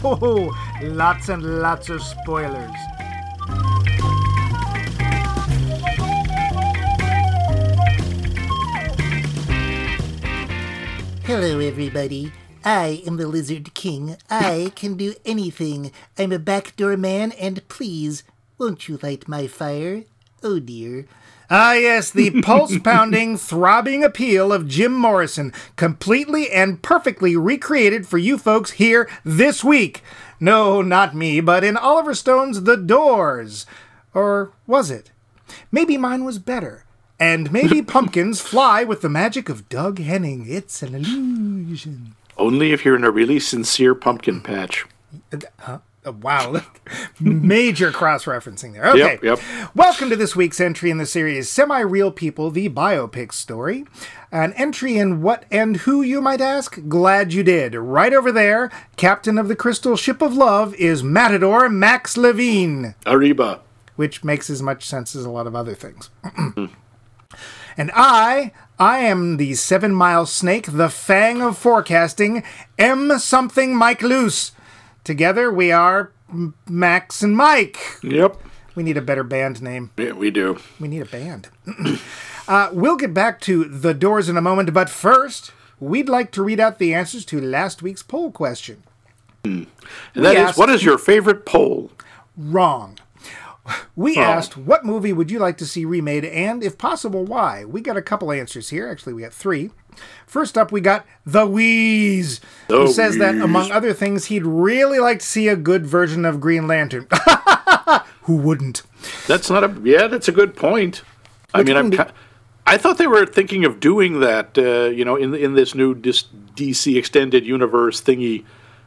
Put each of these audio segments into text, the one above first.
ho, ho, ho. lots and lots of spoilers. Hello, everybody. I am the Lizard King. I can do anything. I'm a backdoor man, and please, won't you light my fire? Oh dear. Ah, yes, the pulse pounding, throbbing appeal of Jim Morrison, completely and perfectly recreated for you folks here this week. No, not me, but in Oliver Stone's The Doors. Or was it? Maybe mine was better. And maybe pumpkins fly with the magic of Doug Henning. It's an illusion. Only if you're in a really sincere pumpkin patch. Uh, Oh, wow. Major cross referencing there. Okay. Yep, yep. Welcome to this week's entry in the series Semi Real People, the biopic story. An entry in what and who, you might ask? Glad you did. Right over there, captain of the Crystal Ship of Love is Matador Max Levine, Arriba. which makes as much sense as a lot of other things. and I. I am the seven mile snake, the fang of forecasting, M something Mike Loose. Together we are Max and Mike. Yep. We need a better band name. Yeah, we do. We need a band. uh, we'll get back to the doors in a moment, but first, we'd like to read out the answers to last week's poll question. And that is, asked- what is your favorite poll? Wrong. We Oh. asked, what movie would you like to see remade, and if possible, why? We got a couple answers here. Actually, we got three. First up, we got The Wheeze, who The says that, among other things, he'd really like to see a good version of Green Lantern. who wouldn't? That's not a. Yeah, that's a good point. I mean, I'm. do- I thought they were thinking of doing that. Uh, you know, in in this new dis- DC extended universe thingy,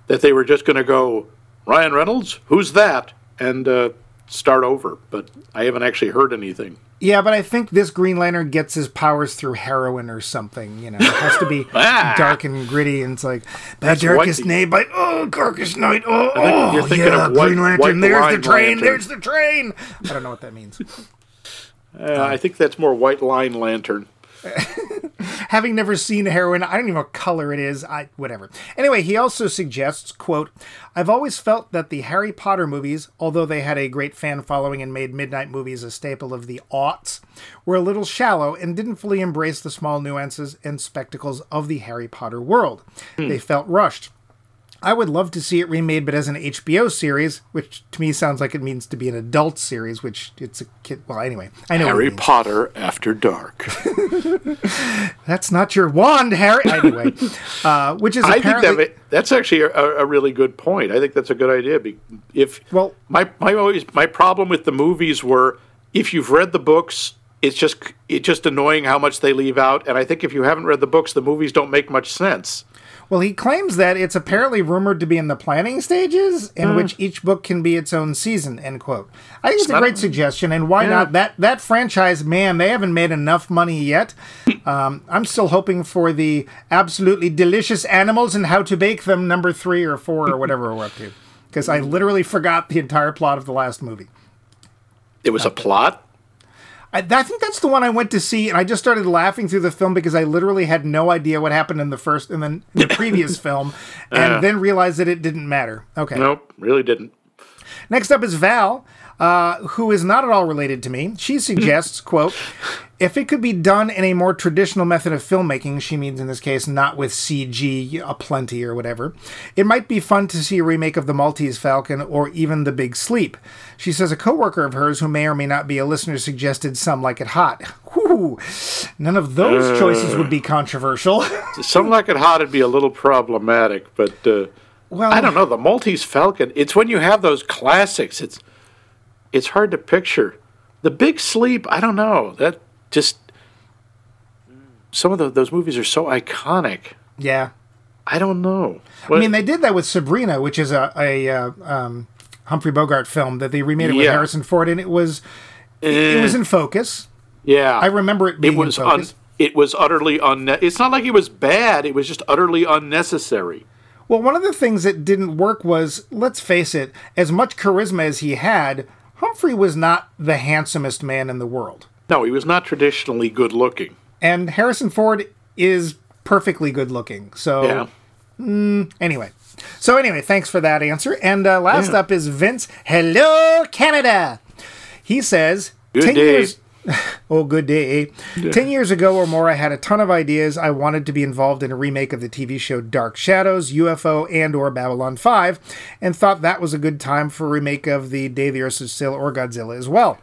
that they were just going to go Ryan Reynolds, who's that, and uh, start over. But I haven't actually heard anything. Yeah, but I think this Green Lantern gets his powers through heroin or something. You know, it has to be Ah. dark and gritty, and it's like That's darkest night, by oh darkest night, oh, oh you're thinking yeah, of white- Green Lantern. white there's the train. lantern. There's the train. I don't know what that means. Uh, I think that's more White Line Lantern. Having never seen heroin, I don't even know what color it is. I whatever. Anyway, he also suggests, quote, I've always felt that the Harry Potter movies, although they had a great fan following and made midnight movies a staple of the aughts, were a little shallow and didn't fully embrace the small nuances and spectacles of the Harry Potter world. They felt rushed. I would love to see it remade, but as an HBO series, which to me sounds like it means to be an adult series, which it's a kid. Well, anyway, I know Harry. Potter After Dark. That's not your wand, Harry. Anyway, uh, which is I think that that's actually a, a really good point. I think that's a good idea. If Well- my my always my problem with the movies were if you've read the books, it's just it's just annoying how much they leave out. And I think if you haven't read the books, the movies don't make much sense. Well, he claims that it's apparently rumored to be in the planning stages, in Hmm. which each book can be its own season. End quote. I think it's, a great suggestion, and why Yeah. not? That that franchise, man, they haven't made enough money yet. Um, I'm still hoping for the absolutely delicious animals and how to bake them number three or four or whatever we're up to, because I literally forgot the entire plot of the last movie. It was a plot. I, I think that's the one I went to see, and I just started laughing through the film because I literally had no idea what happened in the first and then the previous film, and then realized that it didn't matter. Okay. Nope, really didn't. Next up is Val, uh, who is not at all related to me. She suggests, quote, if it could be done in a more traditional method of filmmaking, she means in this case not with CG aplenty or whatever, it might be fun to see a remake of The Maltese Falcon or even The Big Sleep. She says a coworker of hers who may or may not be a listener suggested Some Like It Hot. Whew. None of those choices would be controversial. Some like it hot would be a little problematic, but uh, well, I don't know. The Maltese Falcon. It's when you have those classics. It's it's hard to picture. The Big Sleep. I don't know. That just some of the, those movies are so iconic. Yeah. I don't know. I mean, they did that with Sabrina, which is a, a uh, um, Humphrey Bogart film that they remade it with Yeah. Harrison Ford, and it was it was in focus. yeah, I remember it being it was in un, focus. it was utterly unne- It's not like it was bad. It was just utterly unnecessary. Well, one of the things that didn't work was, let's face it, as much charisma as he had, Humphrey was not the handsomest man in the world, No, he was not traditionally good looking. and Harrison Ford is perfectly good looking. So Yeah. Anyway, so anyway, thanks for that answer. And uh, last Yeah. up is Vince. Hello, Canada. He says, Good 10 day. years. Oh, good day. Ten years ago or more, I had a ton of ideas. I wanted to be involved in a remake of the TV show Dark Shadows, UFO, and/or Babylon 5, and thought that was a good time for a remake of the Day the Earth Still or Godzilla as well.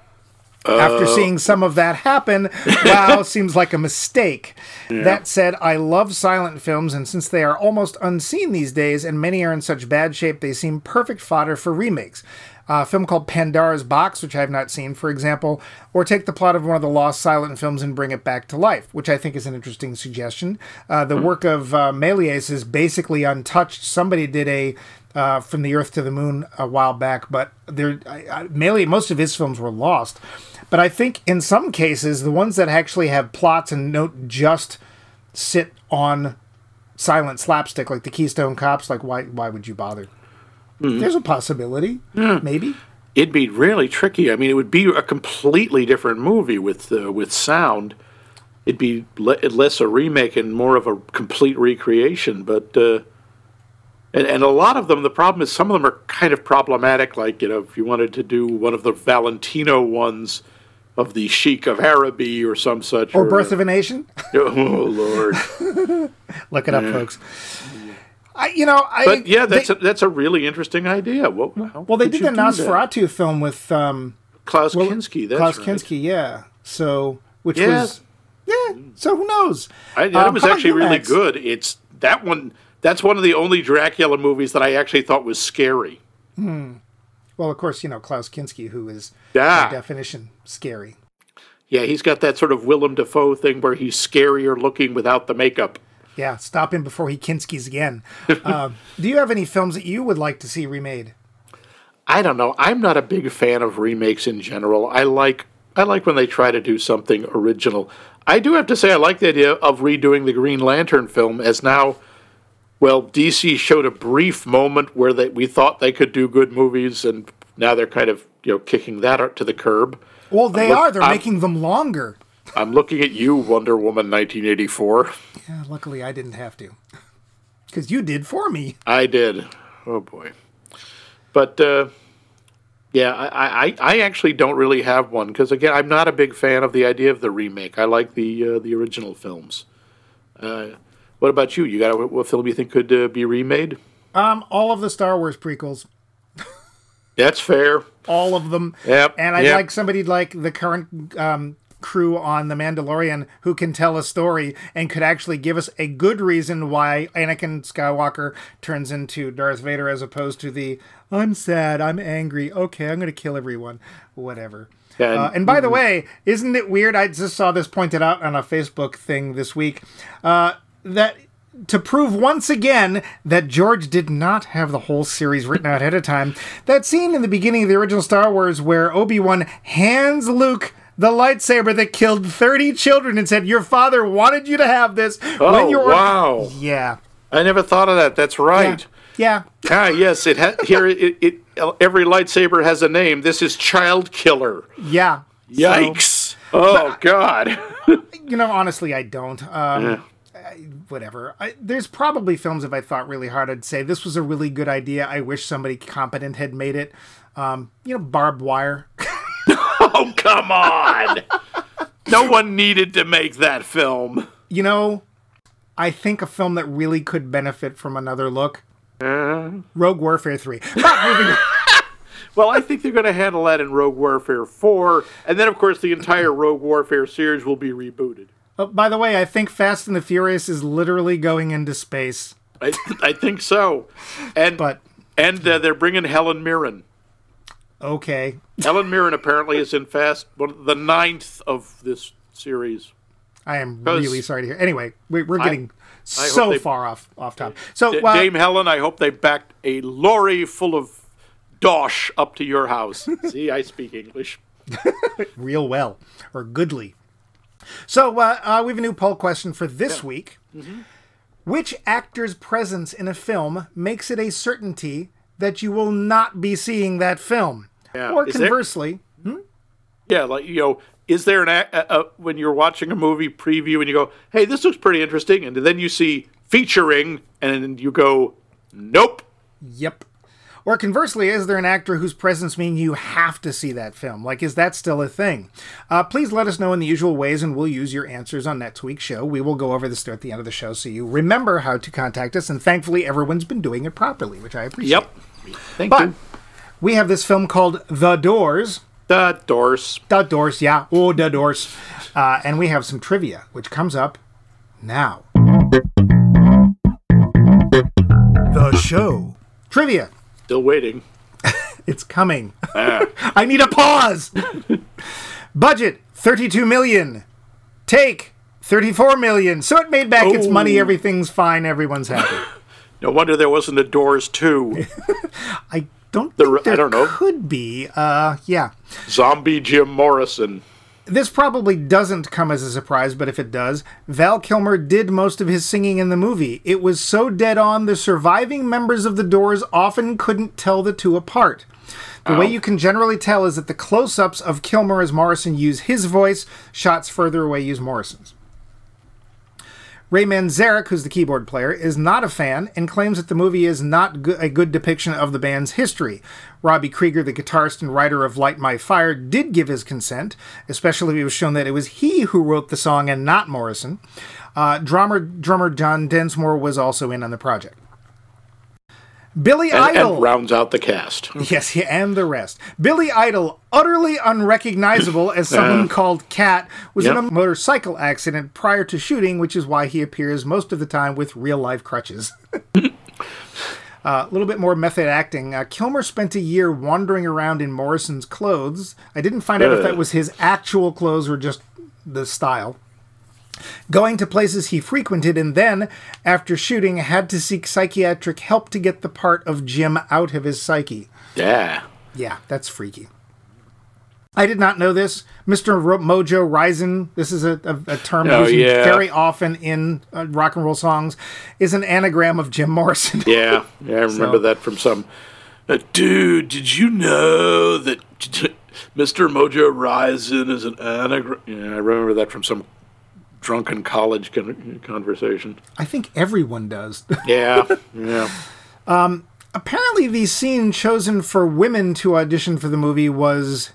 After oh. seeing some of that happen, wow, seems like a mistake. That said, I love silent films, and since they are almost unseen these days, and many are in such bad shape, they seem perfect fodder for remakes. A film called Pandora's Box, which I have not seen, for example, or take the plot of one of the lost silent films and bring it back to life, which I think is an interesting suggestion. Uh, the work of uh, Méliès is basically untouched. Somebody did a uh, From the Earth to the Moon a while back, but there, I, I, Méliès, most of his films were lost. But I think in some cases, the ones that actually have plots and don't just sit on silent slapstick like the Keystone Cops, like why why would you bother? There's a possibility, maybe. It'd be really tricky. I mean, it would be a completely different movie with uh, with sound. It'd be le- less a remake and more of a complete recreation. But uh, and and a lot of them, the problem is some of them are kind of problematic. Like you know, if you wanted to do one of the Valentino ones of the Sheik of Araby or some such, Or Birth of a Nation. oh Lord. Look it up, folks. I, you know, I. But yeah, they- that's a, that's a really interesting idea. What, well, they did the? Nosferatu film with um, Klaus Kinski. That's Klaus right. Kinski, yeah. So, which was, yeah. So who knows? I, that Um, was actually really good. It's that one. That's one of the only Dracula movies that I actually thought was scary. Well, of course, you know Klaus Kinski, who is Yeah. by definition scary. Yeah, he's got that sort of Willem Dafoe thing where he's scarier looking without the makeup. Yeah, stop him before he Kinskis again. uh, do you have any films that you would like to see remade? I don't know. I'm not a big fan of remakes in general. I like I like when they try to do something original. I do have to say I like the idea of redoing the Green Lantern film as now well, DC showed a brief moment where they we thought they could do good movies and now they're kind of, you know, kicking that out to the curb. Well, they are. They're making them longer. I'm looking at you, Wonder Woman 1984. Yeah, luckily, I didn't have to. Because you did for me. I did. Oh boy. But uh, yeah, I, I, I actually don't really have one because again, I'm not a big fan of the idea of the remake. I like the uh, the original films. Uh, what about you? You got a, what film you think could uh, be remade? Um, all of the Star Wars prequels, That's fair. all of them. Yep, And I'd yep. like somebody like the current um, crew on The Mandalorian who can tell a story and could actually give us a good reason why Anakin Skywalker turns into Darth Vader as opposed to the I'm sad, I'm angry, okay, I'm going to kill everyone, whatever. Yeah, and- Uh, and by the way, isn't it weird? I just saw this pointed out on a Facebook thing this week uh, that to prove once again that George did not have the whole series written out ahead of time, that scene in the beginning of the original Star Wars where Obi Wan hands Luke the lightsaber that killed 30 children and said, Your father wanted you to have this Oh when you were. wow! Yeah. I never thought of that. That's right. Yeah. Ah, yes. It ha- here. It, it every lightsaber has a name. This is Child Killer. Yeah. So, Yikes! oh God. you know, honestly, I don't. Um, I- whatever. I, there's probably films if I thought really hard, I'd say this was a really good idea. I wish somebody competent had made it. Um, you know, Barb Wire. Oh, come on. no one needed to make that film. you know, I think a film that really could benefit from another look. Rogue Warfare 3. Well, I think they're going to handle that in Rogue Warfare 4. And then, of course, the entire Rogue Warfare series will be rebooted. Oh, by the way, I think Fast and the Furious is literally going into space. I, I think so. And, But and uh, they're bringing Helen Mirren. Okay. Helen Mirren apparently is in Fast, one the ninth of this series. I am really sorry to hear. Anyway, we, we're getting I so they- far off off topic. So, D- uh, Dame Helen, I hope they backed a lorry full of dosh up to your house. See, I speak English. real well or goodly. So uh, uh, we have a new poll question for this week. Mm-hmm. Which actor's presence in a film makes it a certainty that you will not be seeing that film? Yeah. Or Is there- conversely, Yeah, like you know, is there an a, a, a when you're watching a movie preview and you go, "Hey, this looks pretty interesting," and then you see featuring, and you go, nope. Yep. Or conversely, is there an actor whose presence means you have to see that film? Like, is that still a thing? Uh, please let us know in the usual ways, and we'll use your answers on next week's show. We will go over this at the end of the show so you remember how to contact us, and thankfully, everyone's been doing it properly, which I appreciate. Yep. Thank But you. We have this film called The Doors. The Doors. The Doors, yeah. Oh, The Doors. Uh, and we have some trivia, which comes up now. The show. Trivia. Still waiting. It's coming. I need a pause. Budget 32 million. Take 34 million. So it made back its Oh. money. Everything's fine. Everyone's happy. No wonder there wasn't a Doors 2. I don't The- think I don't know. could be. Uh, yeah. Zombie Jim Morrison. This probably doesn't come as a surprise, but if it does, Val Kilmer did most of his singing in the movie. It was so dead on, the surviving members of the Doors often couldn't tell the two apart. The way you can generally tell is that the close ups of Kilmer as Morrison use his voice, shots further away use Morrison's. Ray Manzarek, who's the keyboard player, is not a fan and claims that the movie is not a good depiction of the band's history. Robbie Krieger, the guitarist and writer of Light My Fire, did give his consent, especially if it was shown that it was he who wrote the song and not Morrison. Uh, drummer, drummer John Densmore was also in on the project. Billy And, Idol. and rounds out the cast. Yes, and the rest. Billy Idol, utterly unrecognizable as someone called Cat, was in a motorcycle accident prior to shooting, which is why he appears most of the time with real life crutches. Uh, A little bit more method acting. Uh, Kilmer spent a year wandering around in Morrison's clothes. I didn't find out if that was his actual clothes or just the style. Going to places he frequented, and then, after shooting, had to seek psychiatric help to get the part of Jim out of his psyche. Yeah. Yeah, that's freaky. I did not know this. Mr. Ro- Mojo Risin', this is a, a, a term Oh, used yeah. very often in uh, rock and roll songs, is an anagram of Jim Morrison. Yeah. Yeah, I remember So- that from some. Uh, dude, did you know that Mr. Mojo Risin' is an anagram? Yeah, I remember that from some drunken college con- conversation. I think everyone does. Yeah. yeah. Um, apparently, the scene chosen for women to audition for the movie was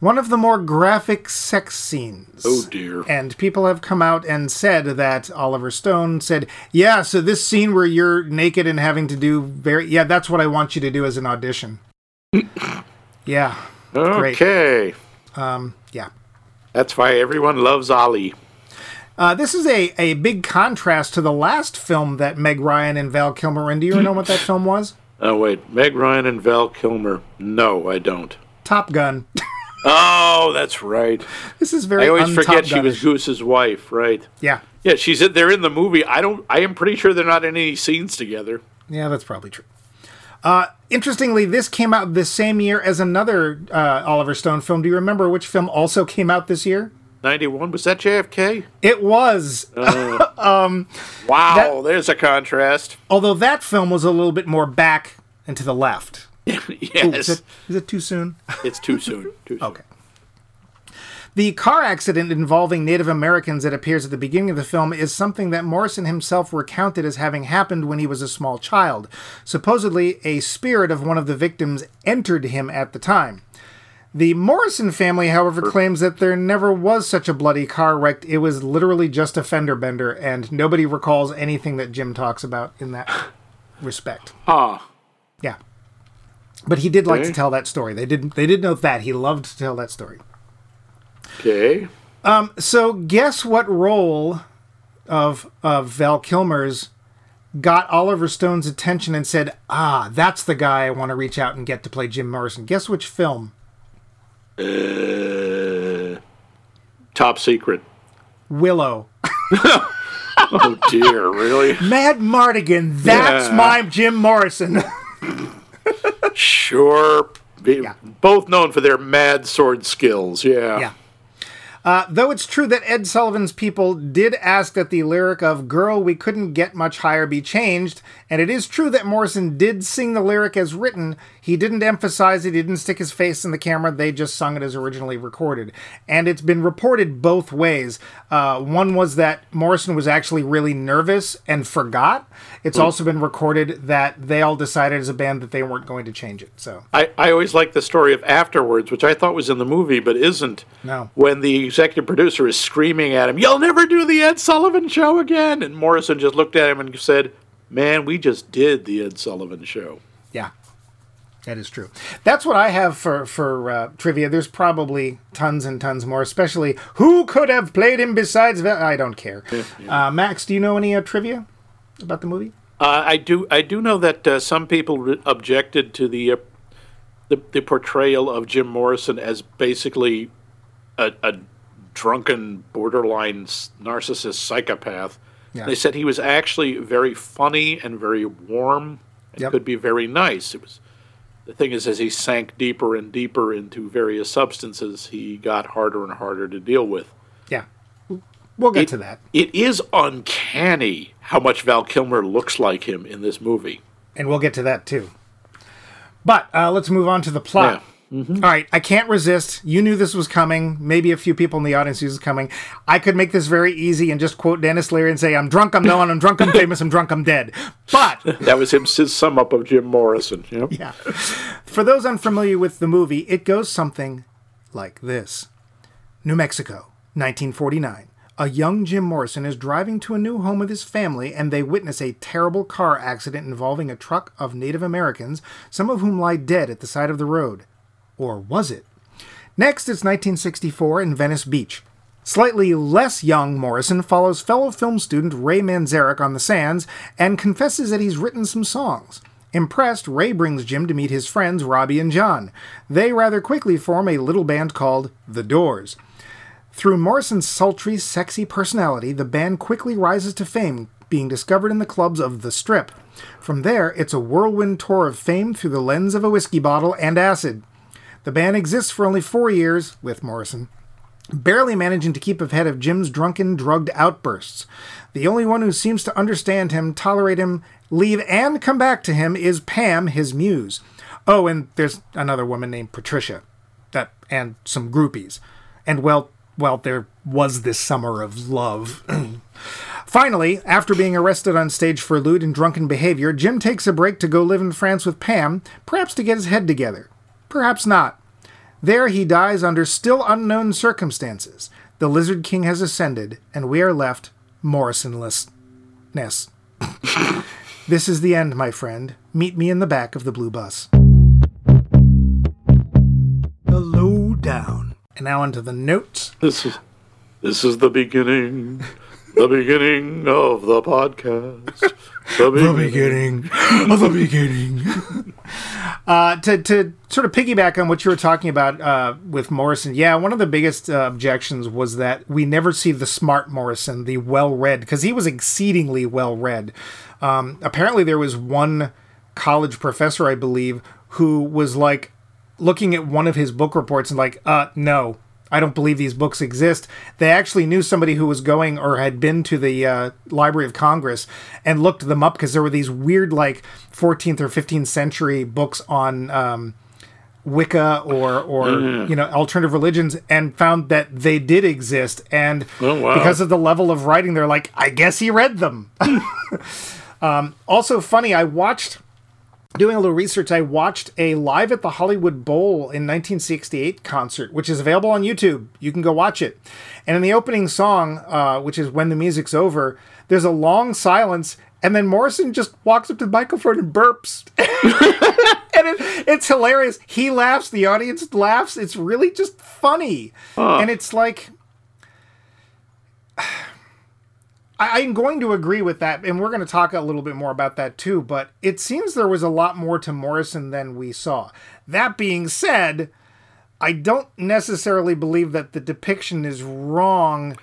one of the more graphic sex scenes. Oh, dear. And people have come out and said that Oliver Stone said, "Yeah, so this scene where you're naked and having to do very yeah, that's what I want you to do as an audition." yeah, Great. Okay. Um, yeah. That's why everyone loves Ali. Uh, this is a, a big contrast to the last film that Meg Ryan and Val Kilmer were in. Do you know what that film was? Oh, wait. Meg Ryan and Val Kilmer. No, I don't. Top Gun. Oh, that's right. this is very. I always forget she was. Goose's wife, right? Yeah, Yeah, she's in, they're in the movie. I don't. I am pretty sure they're not in any scenes together. yeah, that's probably true. Uh, interestingly, this came out the same year as another uh, Oliver Stone film. Do you remember which film also came out this year? Ninety-one was that JFK? It was, uh, um, Wow, there's a contrast. although that film was a little bit more back and to the left. yes, Is it, is it too soon? it's too soon. Too soon. Okay. The car accident involving Native Americans that appears at the beginning of the film is something that Morrison himself recounted as having happened when he was a small child. Supposedly, a spirit of one of the victims entered him at the time. The Morrison family, however, claims that there never was such a bloody car wreck. It was literally just a fender bender, and nobody recalls anything that Jim talks about in that respect. Huh. Yeah. But he did like to tell that story. They didn't they did note that. He loved to tell that story. Okay. Um, So guess what role of of Val Kilmer's got Oliver Stone's attention and said, "Ah, that's the guy I want to reach out and get to play Jim Morrison." Guess which film? Uh, top secret. Willow. Oh dear, really? Madmartigan. That's Yeah. my Jim Morrison. Sure. Be- Yeah. Both known for their mad sword skills. Yeah. yeah. Uh, though it's true that Ed Sullivan's people did ask that the lyric of Girl, We Couldn't Get Much Higher be changed, and it is true that Morrison did sing the lyric as written, he didn't emphasize it, he didn't stick his face in the camera, they just sung it as originally recorded. And it's been reported both ways. Uh, one was that Morrison was actually really nervous and forgot. It's also been recorded that they all decided as a band that they weren't going to change it. So I, I always like the story of afterwards, which I thought was in the movie, but isn't. No. When the executive producer is screaming at him, "You'll never do the Ed Sullivan Show again," and Morrison just looked at him and said, "Man, we just did the Ed Sullivan Show." Yeah, that is true. That's what I have for for uh, trivia. There's probably tons and tons more. Especially who could have played him besides? Val- I don't care. Uh, Max, do you know any uh, trivia about the movie? Uh, I do. I do know that uh, some people re- objected to the, uh, the the portrayal of Jim Morrison as basically a, a drunken, borderline narcissist psychopath. Yeah. They said he was actually very funny and very warm and Yep. could be very nice. It was the thing is, as he sank deeper and deeper into various substances, he got harder and harder to deal with. Yeah, we'll get It- to that, It is uncanny how much Val Kilmer looks like him in this movie. and we'll get to that too. But uh, let's move on to the plot. Mm-hmm. All right, I can't resist. You knew this was coming. Maybe a few people in the audience knew this was coming. I could make this very easy and just quote Denis Leary and say, "I'm drunk, I'm known, I'm drunk, I'm famous, I'm drunk, I'm dead." But That was him, his sum up of Jim Morrison. Yep. Yeah. For those unfamiliar with the movie, it goes something like this New Mexico, 1949. A young Jim Morrison is driving to a new home with his family, and they witness a terrible car accident involving a truck of Native Americans, some of whom lie dead at the side of the road. Or was it? Next, it's 1964 in Venice Beach. Slightly less young Morrison follows fellow film student Ray Manzarek on the sands and confesses that he's written some songs. Impressed, Ray brings Jim to meet his friends Robbie and John. They rather quickly form a little band called The Doors. Through Morrison's sultry, sexy personality, the band quickly rises to fame, being discovered in the clubs of the Strip. From there, it's a whirlwind tour of fame through the lens of a whiskey bottle and acid. The band exists for only four years, with Morrison, barely managing to keep ahead of Jim's drunken, drugged outbursts. The only one who seems to understand him, tolerate him, leave, and come back to him is Pam, his muse. Oh, and there's another woman named Patricia, that and some groupies, and well, well, there was this summer of love. Finally, after being arrested on stage for lewd and drunken behavior, Jim takes a break to go live in France with Pam, perhaps to get his head together. Perhaps not. There he dies under still unknown circumstances. The Lizard King has ascended, and we are left Morrisonlessness. this is the end, my friend. Meet me in the back of the blue bus. The lowdown. And now onto the notes. This is this is the beginning, the beginning of the podcast. The beginning. of the beginning. uh, to, to sort of piggyback on what you were talking about uh, with Morrison, yeah, one of the biggest uh, objections was that we never see the smart Morrison, the well read, because he was exceedingly well read. Um, apparently, there was one college professor, I believe, who was like looking at one of his book reports and like, uh, no, I don't believe these books exist. They actually knew somebody who was going or had been to the uh, Library of Congress and looked them up because there were these weird, like 14th or 15th century books on um, Wicca or or you know alternative religions, and found that they did exist. And Oh, wow. because of the level of writing, they're like, I guess he read them. um, also, funny, I watched doing a little research, I watched a live at the Hollywood Bowl in 1968 concert, which is available on YouTube. You can go watch it. And in the opening song, uh, which is When the Music's Over, there's a long silence, and then Morrison just walks up to the microphone and burps. and it, it's hilarious. He laughs, the audience laughs. It's really just funny. And it's like. I, I'm going to agree with that, and we're going to talk a little bit more about that too. But it seems there was a lot more to Morrison than we saw. That being said, I don't necessarily believe that the depiction is wrong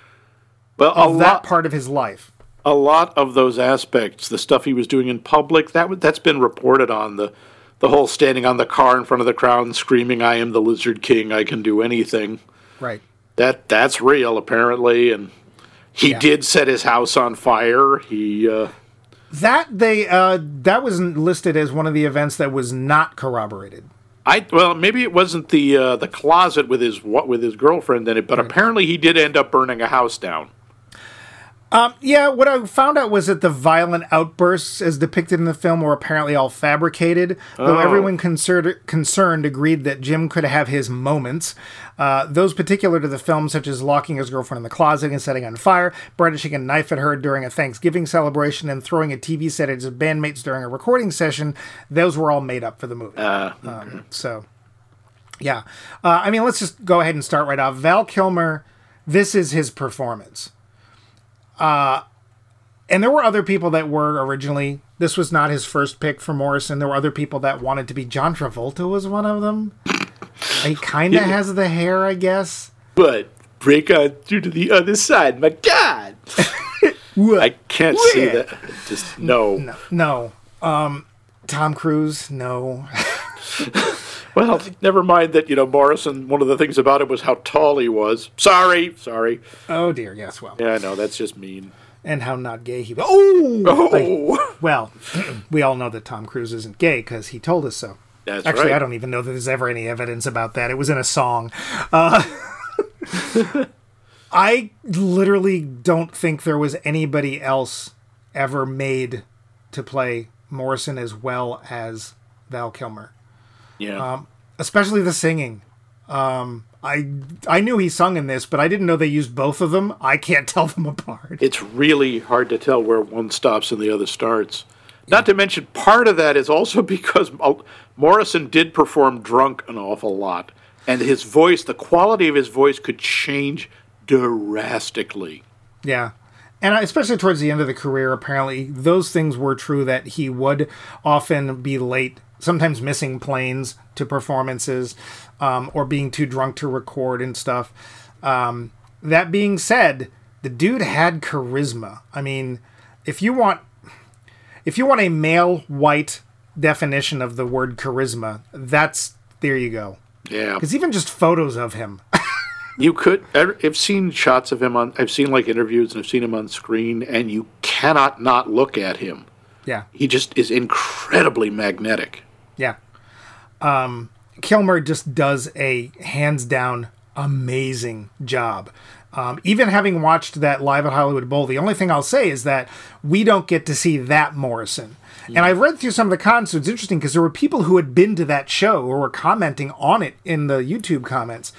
Well, a of that lot, part of his life. a lot of those aspects, the stuff he was doing in public, that that's been reported on. The the whole standing on the car in front of the crowd and screaming, "I am the Lizard King. I can do anything." Right. that that's real apparently, and he Yeah. did set his house on fire. He uh, That they uh, that was listed as one of the events that was not corroborated. I well maybe it wasn't the uh, the closet with his what with his girlfriend in it, but apparently he did end up burning a house down. Yeah, what I found out was that the violent outbursts as depicted in the film were apparently all fabricated, though Oh. everyone concerned, concerned agreed that Jim could have his moments. Uh, those particular to the film, such as locking his girlfriend in the closet and setting on fire, brandishing a knife at her during a Thanksgiving celebration, and throwing a TV set at his bandmates during a recording session, those were all made up for the movie. Uh, Um, so, yeah. Uh, I mean, let's just go ahead and start right off. Val Kilmer, this is his performance. Uh, and there were other people that were originally. This was not his first pick for Morrison. There were other people that wanted to be. John Travolta was one of them. He kind of has the hair, I guess. but break on through to the other side. My God, I can't see that. Just no. No. Um, Tom Cruise, no. Well, never mind that. You know, Morrison. One of the things about it was how tall he was. Sorry, sorry. Oh dear, yes, well. Yeah, I know that's just mean. And how not gay he was. Oh! Oh, Well, we all know that Tom Cruise isn't gay because he told us so. that's Actually, right. I don't even know that there's ever any evidence about that. It was in a song. Uh, I literally don't think there was anybody else ever made to play Morrison as well as Val Kilmer, Yeah. um, especially the singing. Um, I I knew he sung in this, but I didn't know they used both of them. I can't tell them apart. it's really hard to tell where one stops and the other starts. Not to mention, part of that is also because Morrison did perform drunk an awful lot, and his voice, the quality of his voice, could change drastically. Yeah. And especially towards the end of the career, apparently, those things were true that he would often be late, sometimes missing planes to performances um, or being too drunk to record and stuff. Um, that being said, the dude had charisma. I mean, if you want. If you want a male white definition of the word charisma, that's there you go. Yeah, Because even just photos of him, you could. I've seen shots of him on. I've seen like interviews and I've seen him on screen, and you cannot not look at him. yeah, He just is incredibly magnetic. Yeah. Um, Kilmer just does a hands down amazing job. Um, even having watched that live at Hollywood Bowl, the only thing I'll say is that we don't get to see that Morrison. And I've read through some of the comments. so It's interesting because there were people who had been to that show or were commenting on it in the YouTube comments.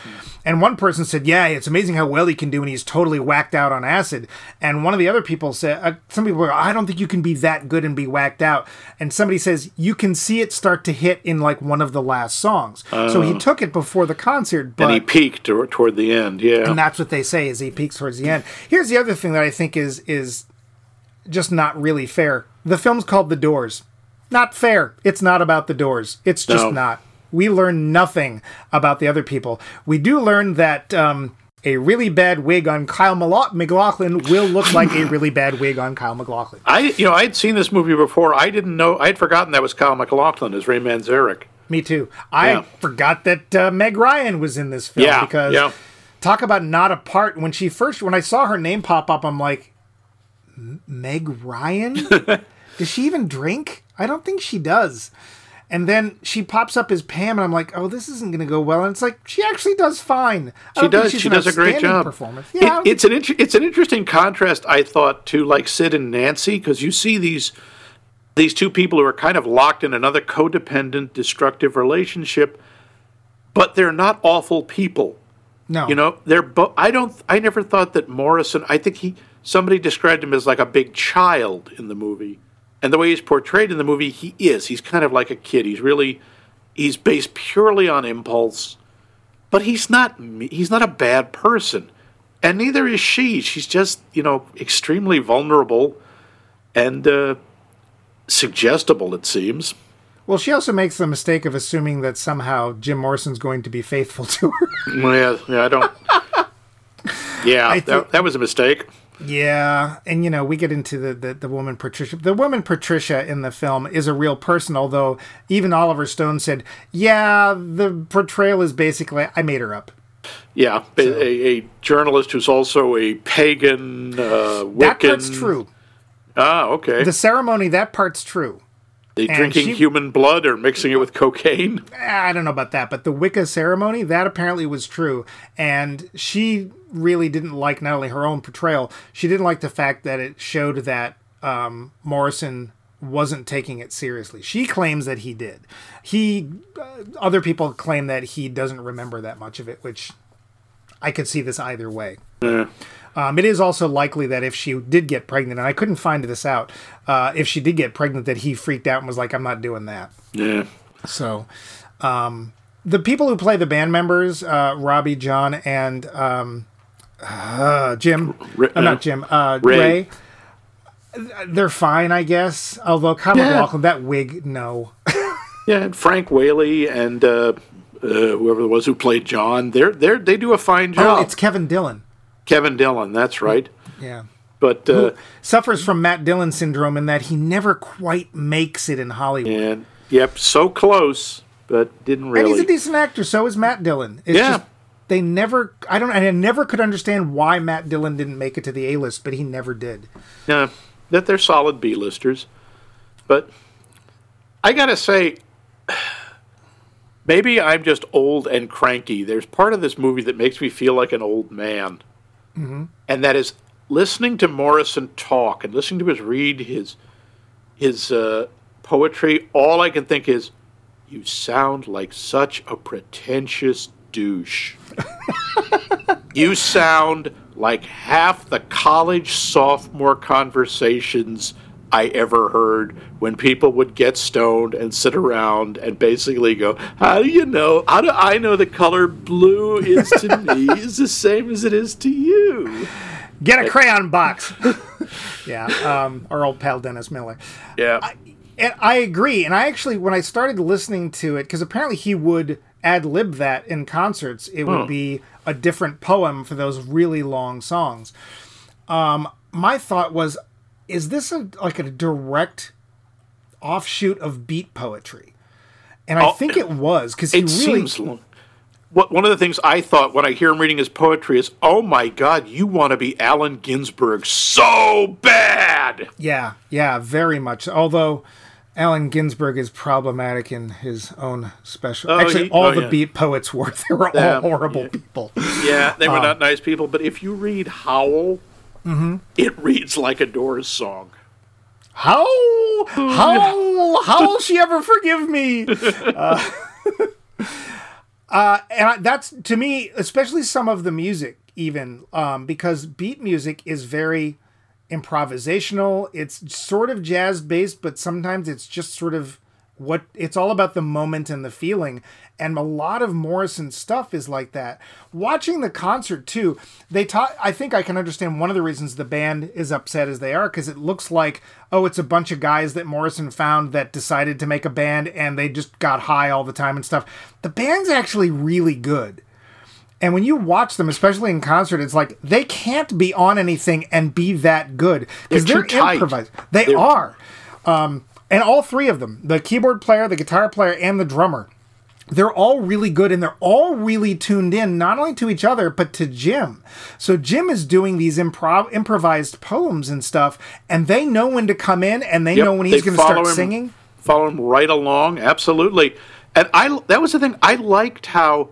And one person said, "Yeah, it's amazing how well he can do, and he's totally whacked out on acid." And one of the other people said, uh, "Some people go, I don't think you can be that good and be whacked out." And somebody says, "You can see it start to hit in like one of the last songs." so he took it before the concert, but and he peaked toward the end. Yeah. and that's what they say is he peaks towards the end. Here's the other thing that I think is is just not really fair. The film's called The Doors. Not fair. It's not about the Doors. It's just No. not. We learn nothing about the other people. We do learn that um, a really bad wig on Kyle MacLachlan will look like a really bad wig on Kyle MacLachlan. I, you know, I had seen this movie before. I didn't know. I had forgotten that was Kyle MacLachlan as Ray Manzarek. Me too. I Yeah. forgot that uh, Meg Ryan was in this film Yeah, because yeah. talk about not a part. When she first, when I saw her name pop up, I'm like, "M- Meg Ryan? does she even drink? I don't think she does. And then she pops up as Pam, and I'm like, oh, this isn't going to go well. And it's like she actually does fine. I She does. She does a great job. Performance. Yeah, I don't it's an int- it's an interesting contrast, I thought, to like Sid and Nancy, because you see these these two people who are kind of locked in another codependent, destructive relationship, but they're not awful people. no, You know, they're. Bo- I don't. I never thought that Morrison. I think he. Somebody described him as like a big child in the movie, and the way he's portrayed in the movie, he is. He's kind of like a kid. He's really. He's based purely on impulse, but he's not. He's not a bad person, and neither is she. She's just you know extremely vulnerable, and uh, suggestible. It seems. Well, she also makes the mistake of assuming that somehow Jim Morrison's going to be faithful to her. Yeah, yeah. I don't. Yeah, think- that, that was a mistake. Yeah, and you know we get into the, the the woman Patricia. The woman Patricia in the film is a real person, although even Oliver Stone said, "Yeah, the portrayal is basically I made her up." Yeah, a, a, a journalist who's also a pagan, uh, Wiccan. That part's true. Ah, okay. The ceremony, that part's true. they and drinking she- human blood or mixing it with cocaine. I don't know about that, but the Wicca ceremony, that apparently was true. And she really didn't like not only her own portrayal, she didn't like the fact that it showed that um, Morrison wasn't taking it seriously. She claims that he did. He, uh, other people claim that he doesn't remember that much of it, which I could see this either way. Um, it is also likely that if she did get pregnant, and I couldn't find this out, uh, if she did get pregnant, that he freaked out and was like, "I'm not doing that." Yeah. So, um, the people who play the band members, uh, Robbie, John, and um, uh, Jim, Ray- uh, not Jim, uh, Ray. Ray. they're fine, I guess. Although Kyle Yeah. MacLachlan, that wig, no. Yeah, and Frank Whaley and uh, uh, whoever it was who played John, they're, they're, they do a fine job. Oh, it's Kevin Dillon. Kevin Dillon, that's right. Yeah. But uh, Suffers from Matt Dillon syndrome in that he never quite makes it in Hollywood. and yep, so close, but didn't really. And he's a decent actor, so is Matt Dillon. It's Yeah. just they never I don't I never could understand why Matt Dillon didn't make it to the A list, but he never did. Yeah, that they're solid B-listers. But I gotta say, maybe I'm just old and cranky. There's part of this movie that makes me feel like an old man, and that is listening to Morrison talk and listening to his read his his uh, poetry. All I can think is, you sound like such a pretentious douche. you sound like half the college sophomore conversations I ever heard when people would get stoned and sit around and basically go, How do you know? How do I know the color blue is to me is the same as it is to you? Get a crayon box. yeah, um, our old pal Dennis Miller. Yeah. And I agree. And I actually, when I started listening to it, because apparently he would ad lib that in concerts, it would be a different poem for those really long songs. Um, my thought was, is this a, like a direct offshoot of beat poetry? And I Oh, think it was because it really seems long. What, one of the things I thought when I hear him reading his poetry is, oh my God, you want to be Allen Ginsberg so bad. Yeah, yeah, very much. Although Allen Ginsberg is problematic in his own special. Oh, Actually, he- all oh, the yeah. beat poets were they were all Yeah, horrible yeah. people. Yeah, they were Um, not nice people, but if you read Howl, Mm-hmm. it reads like a Doors song. How how how will she ever forgive me? Uh, uh, and I, that's to me, especially some of the music, even um, because beat music is very improvisational. It's sort of jazz based, but sometimes it's just sort of what it's all about the moment and the feeling. And a lot of Morrison stuff is like that. Watching the concert too, they taught. I think I can understand one of the reasons the band is upset as they are because it looks like oh, it's a bunch of guys that Morrison found that decided to make a band and they just got high all the time and stuff. The band's actually really good. And when you watch them, especially in concert, it's like they can't be on anything and be that good because They're they're, improvised. They They're- are, um, and all three of them, the keyboard player, the guitar player, and the drummer, they're all really good and they're all really tuned in not only to each other but to Jim. So Jim is doing these improv improvised poems and stuff, and they know when to come in and they Yep, know when he's going to start him- singing. Follow him right along, absolutely. And I that was the thing. I liked how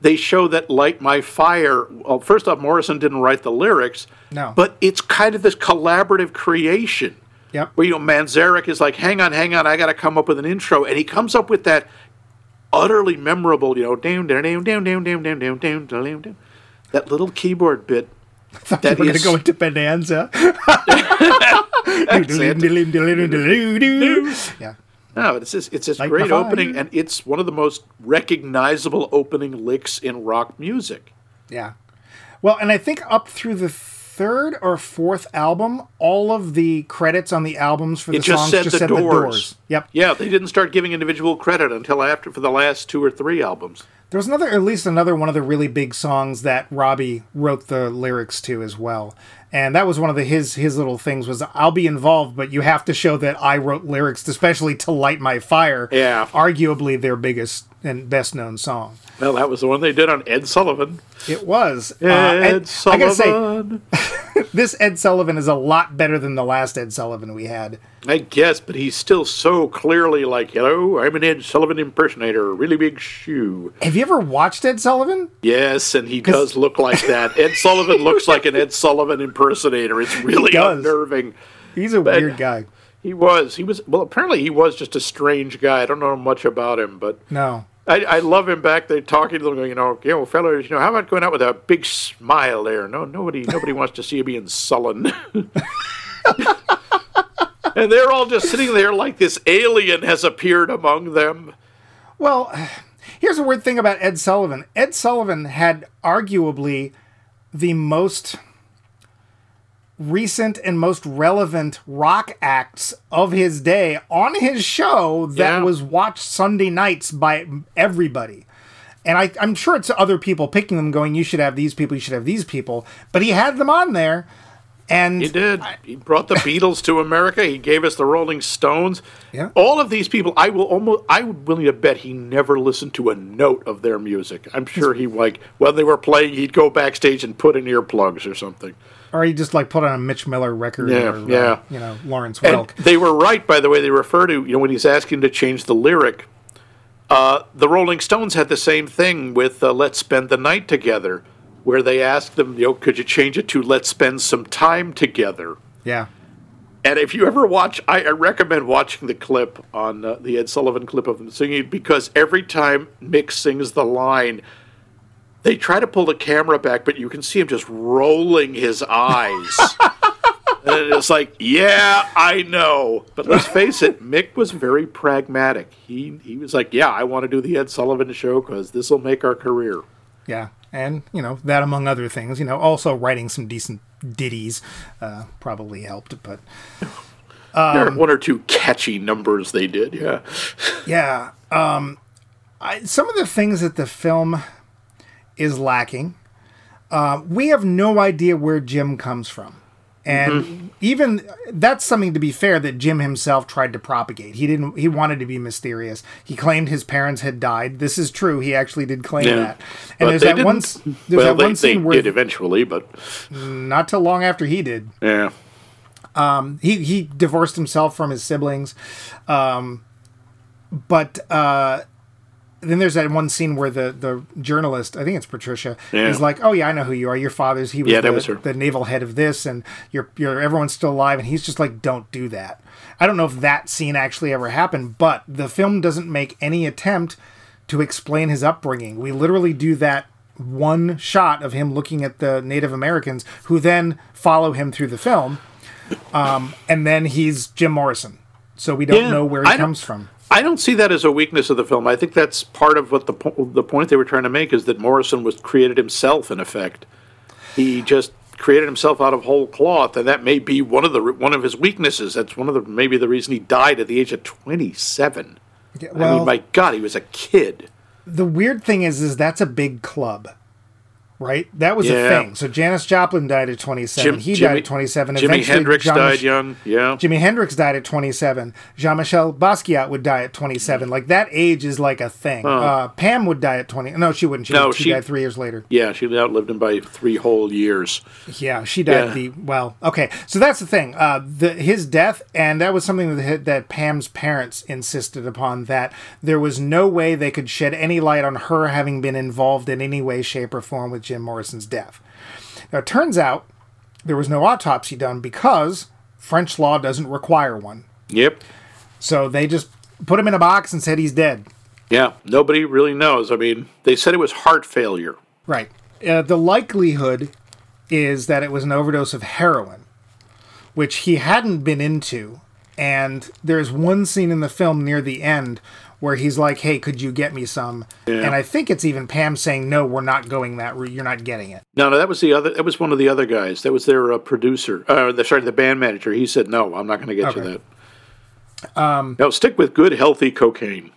they show that "Light My Fire." Well, first off, Morrison didn't write the lyrics, No. but it's kind of this collaborative creation. Yep. where you know Manzarek is like, "Hang on, hang on, I got to come up with an intro," and he comes up with that utterly memorable, you know, down, down, down, down, down, down, down, down, down, down, down, that little keyboard bit. We're That going to go into Bonanza. yeah. No, it's this, it's this great opening, and it's one of the most recognizable opening licks in rock music. Yeah. Well, and I think up through the third or fourth album, all of the credits on the albums for the It just songs said just the said Doors. the Doors. Yep. Yeah, they didn't start giving individual credit until after for the last two or three albums. There was another, at least another one of the really big songs that Robbie wrote the lyrics to as well. And that was one of the his his little things was I'll be involved, but you have to show that I wrote lyrics, especially to light my fire. Yeah. arguably their biggest and best known song. Well, that was the one they did on Ed Sullivan. It was. Uh, Ed I gotta say, Sullivan. this Ed Sullivan is a lot better than the last Ed Sullivan we had. I guess, but he's still so clearly like, hello, I'm an Ed Sullivan impersonator, really big shoe. Have you ever watched Ed Sullivan? Yes, and he does look like that. Ed Sullivan looks like an Ed Sullivan impersonator. It's really unnerving. He's a weird guy. He was. He was. Well, apparently he was just a strange guy. I don't know much about him, but No. I, I love him back there talking to them, going, you know, you know, fellas, you know, how about going out with a big smile there? No, nobody, nobody wants to see you being sullen. and they're all just sitting there like this alien has appeared among them. Well, here's a weird thing about Ed Sullivan. Ed Sullivan had arguably the most recent and most relevant rock acts of his day on his show that Yeah. was watched Sunday nights by everybody. And I, I'm sure it's other people picking them, going, "You should have these people. You should have these people." But he had them on there, and He did. He brought the Beatles to America. He gave us the Rolling Stones. Yeah. All of these people, I will almost, I would willing to bet he never listened to a note of their music. I'm sure he like when they were playing, he'd go backstage and put in earplugs or something. Or he just like put on a Mitch Miller record, Yeah, or, uh, you know, Lawrence And Welk. they were right, by the way. They refer to you know when he's asking to change the lyric. Uh, the Rolling Stones had the same thing with uh, "Let's Spend the Night Together," where they asked them, you know, could you change it to "Let's Spend Some Time Together." Yeah, And if you ever watch, I, I recommend watching the clip on uh, the Ed Sullivan clip of him singing because every time Mick sings the line, they try to pull the camera back, but you can see him just rolling his eyes. and it's like, yeah, I know. But let's face it, Mick was very pragmatic. He, he was like, yeah, I want to do the Ed Sullivan show because this will make our career. yeah, and you know that among other things, you know, also writing some decent ditties uh, probably helped. But there are one or two catchy numbers they did, yeah. yeah, um, I, some of the things that the film is lacking, uh, we have no idea where Jim comes from. And even that's something to be fair that Jim himself tried to propagate. He didn't. He wanted to be mysterious. He claimed his parents had died. This is true. He actually did claim Yeah. that. And But there's that one. didn't- There's well, that they, one they scene where did eventually, but not till long after he did, yeah. Um, he he divorced himself from his siblings um but uh then there's that one scene where the the journalist i think it's patricia Yeah. is like oh yeah i know who you are your father's he was, Yeah, the, was the naval head of this and you're you're everyone's still alive and he's just like don't do that i don't know if that scene actually ever happened but the film doesn't make any attempt to explain his upbringing we literally do that one shot of him looking at the native americans who then follow him through the film um, and then he's Jim Morrison. So we don't Yeah, know where he don't- comes from. I don't see that as a weakness of the film. I think that's part of what the po- the point they were trying to make is that Morrison was created himself in effect. He just created himself out of whole cloth, and that may be one of the one of his weaknesses. That's one of the maybe the reason he died at the age of twenty seven. I well, mean, my God, he was a kid. the weird thing is, is that's a big club, right? That was a thing. So Janis Joplin died at 27. Jim- he Jimmy- died at 27. Jimi Hendrix Jean- died young. Yeah, Jimi Hendrix died at 27. Jean-Michel Basquiat would die at 27. Like that age is like a thing. Uh, Pam would die at 20. No, she wouldn't. She, No, she, she- died three years later. yeah. She outlived him by three whole years. Yeah, she died Yeah. the well. Okay, so that's the thing. Uh, the his death, and that was something that that Pam's parents insisted upon. That there was no way they could shed any light on her having been involved in any way, shape, or form with Jim Morrison's death. Now, it turns out there was no autopsy done because French law doesn't require one. Yep. So they just put him in a box and said he's dead. Yeah. Nobody really knows. I mean, they said it was heart failure. Right. Uh, the likelihood is that it was an overdose of heroin, which he hadn't been into. And there's one scene in the film near the end where he's like, "Hey, could you get me some?" And I think it's even Pam saying, "No, we're not going that route. You're not getting it." No, no, that was the other. That was one of the other guys. That was their uh, producer. Uh, the, sorry, the band manager. He said, "No, I'm not going to get you that." Um, no, stick with good, healthy cocaine.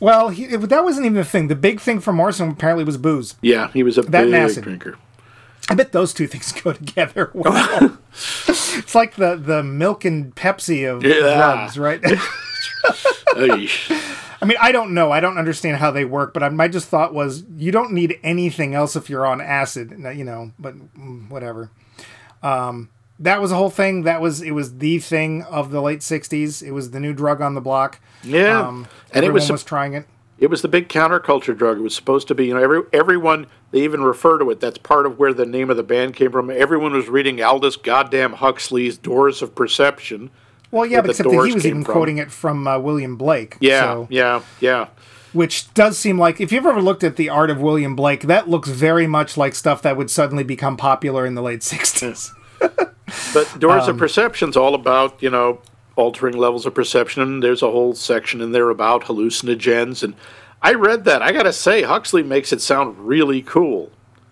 Well, he, it, that wasn't even the thing. The big thing for Morrison apparently was booze. Yeah, he was a That big drinker. I bet those two things go together well. it's like the, the milk and Pepsi of Yeah. drugs, right? I mean, I don't know. I don't understand how they work, but I, my just thought was you don't need anything else if you're on acid, you know. But mm, whatever. Um, that was a whole thing. That was it was the thing of the late '60s. It was the new drug on the block. Yeah. um, and it was, was trying it. it was the big counterculture drug. It was supposed to be, you know, every everyone they even refer to it. That's part of where the name of the band came from. Everyone was reading Aldous goddamn Huxley's Doors of Perception. Well, yeah, but except that he was even from. quoting it from uh, William Blake. Yeah, so- yeah, yeah. which does seem like if you've ever looked at the art of William Blake, that looks very much like stuff that would suddenly become popular in the late '60s. But Doors Um, of Perception's all about, you know, altering levels of perception. And There's a whole section in there about hallucinogens. And I read that. I got to say, Huxley makes it sound really cool.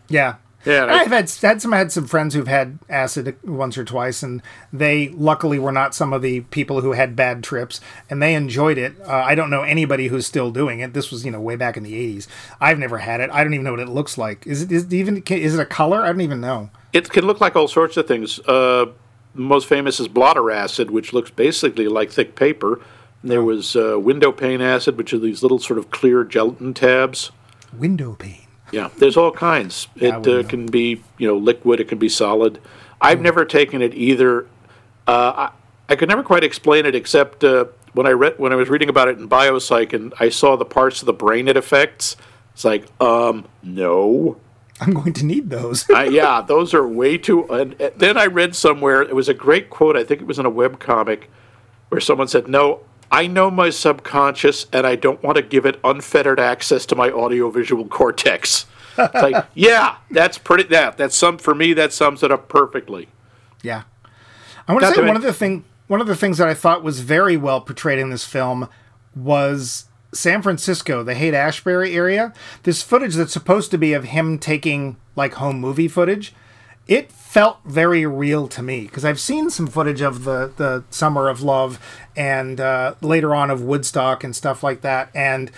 Yeah. Yeah, And I've had had some had some friends who've had acid once or twice, and they luckily were not some of the people who had bad trips, and they enjoyed it. Uh, I don't know anybody who's still doing it. This was you know way back in the '80s. I've never had it. I don't even know what it looks like. Is it is it even is it a color? I don't even know. It can look like all sorts of things. Uh, most famous is blotter acid, which looks basically like thick paper. And there was uh, window pane acid, which are these little sort of clear gelatin tabs. Window pane. Yeah, there's all kinds. I it uh, wouldn't know. can be, you know, liquid. It can be solid. I've never taken it either. Uh, I, I could never quite explain it, except uh, when I read when I was reading about it in biopsych, and I saw the parts of the brain it affects. It's like, um, no. I'm going to need those. I, yeah, those are way too. And, and then I read somewhere it was a great quote. I think it was in a web comic where someone said, "No, I know my subconscious, and I don't want to give it unfettered access to my audiovisual cortex." It's like, yeah, that's pretty. That that's some for me. That sums it up perfectly. Yeah. I want Not to say one of the thing one of the things that I thought was very well portrayed in this film was San Francisco, the Haight Ashbury area. This footage that's supposed to be of him taking like home movie footage. It felt very real to me because I've seen some footage of the the Summer of Love and uh, later on of Woodstock and stuff like that. And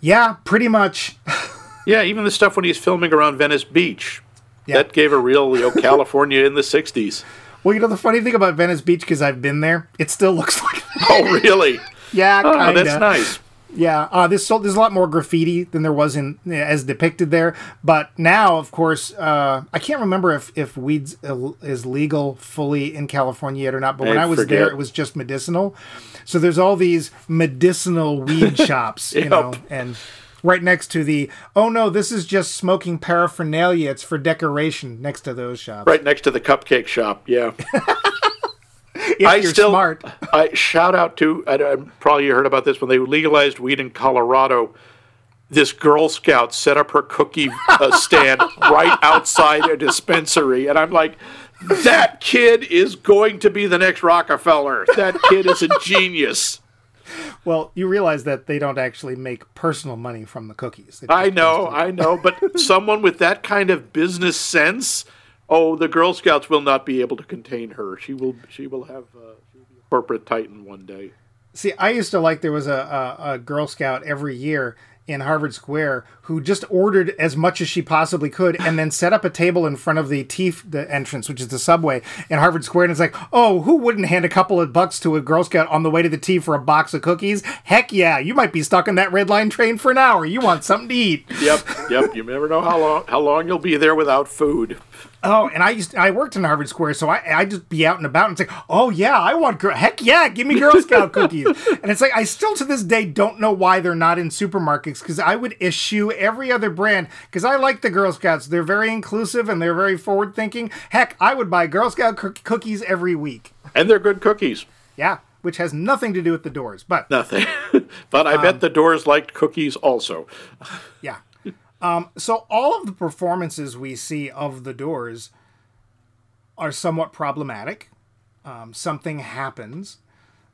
yeah, pretty much. Yeah, even the stuff when he's filming around Venice Beach. Yeah. That gave a real, you know, California in the '60s. Well, you know the funny thing about Venice Beach because I've been there, it still looks like that. Oh, really? Yeah, Oh, kinda. Oh, that's nice. Yeah, uh, this so there's a lot more graffiti than there was in as depicted there. But now, of course, uh, I can't remember if if weeds is legal fully in California yet or not. But when I I was there, it was just medicinal. So there's all these medicinal weed shops, you know, and right next to the oh no, this is just smoking paraphernalia. It's for decoration. Next to those shops, Right next to the cupcake shop. Yeah. If I you're still, smart. I shout out to. I, I probably you heard about this when they legalized weed in Colorado. This Girl Scout set up her cookie uh, stand right outside a dispensary, and I'm like, that kid is going to be the next Rockefeller. That kid is a genius. Well, you realize that they don't actually make personal money from the cookies. I know, I know, but someone with that kind of business sense, oh, the Girl Scouts will not be able to contain her. She will, she will have uh, a corporate titan one day. See, I used to like there was a, a, a Girl Scout every year in Harvard Square who just ordered as much as she possibly could and then set up a table in front of the T the entrance, which is the subway in Harvard Square. And it's like, oh, who wouldn't hand a couple of bucks to a Girl Scout on the way to the T for a box of cookies? Heck yeah, you might be stuck in that red line train for an hour. You want something to eat. Yep, yep. You never know how long how long you'll be there without food. Oh, and I used I worked in Harvard Square, so I I just be out and about and say, oh yeah, I want girl, heck yeah, give me Girl Scout cookies. and it's like I still to this day don't know why they're not in supermarkets because I would issue every other brand because I like the Girl Scouts. They're very inclusive and they're very forward thinking. Heck, I would buy Girl Scout cook- cookies every week. And they're good cookies. Yeah, which has nothing to do with the doors, but Nothing. but I Um, bet the doors liked cookies also. Yeah. Um, so all of the performances we see of the doors are somewhat problematic. Um, something happens.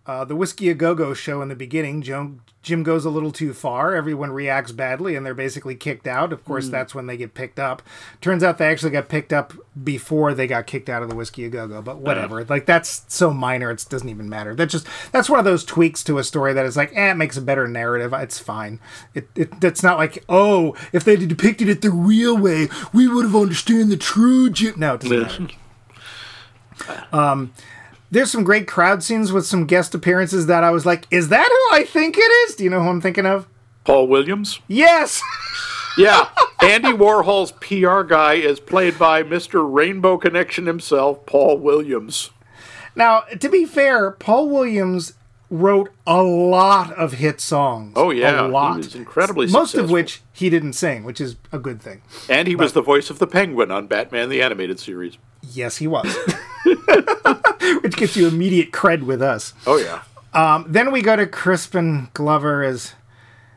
Uh, the Whiskey A Go Go show in the beginning, Jim, Jim goes a little too far. Everyone reacts badly, and they're basically kicked out. Of course, that's when they get picked up. Turns out they actually got picked up before they got kicked out of the Whiskey A Go Go. But whatever, like that's so minor, it doesn't even matter. That's just that's one of those tweaks to a story that is like, eh, it makes a better narrative. It's fine. It, it it's not like oh, if they depicted it the real way, we would have understood the true Jim. No, it doesn't matter. There's some great crowd scenes with some guest appearances that I was like, is that who I think it is? Do you know who I'm thinking of? Paul Williams. Yes. Yeah, Andy Warhol's PR guy is played by Mr. Rainbow Connection himself, Paul Williams. now, to be fair, Paul Williams wrote a lot of hit songs. Oh, yeah, a he lot. was incredibly Most of which he didn't sing, which is a good thing. And he was the voice of the Penguin on Batman the Animated Series. Yes, he was. which gets you immediate cred with us. Oh yeah. Um, then we go to Crispin Glover as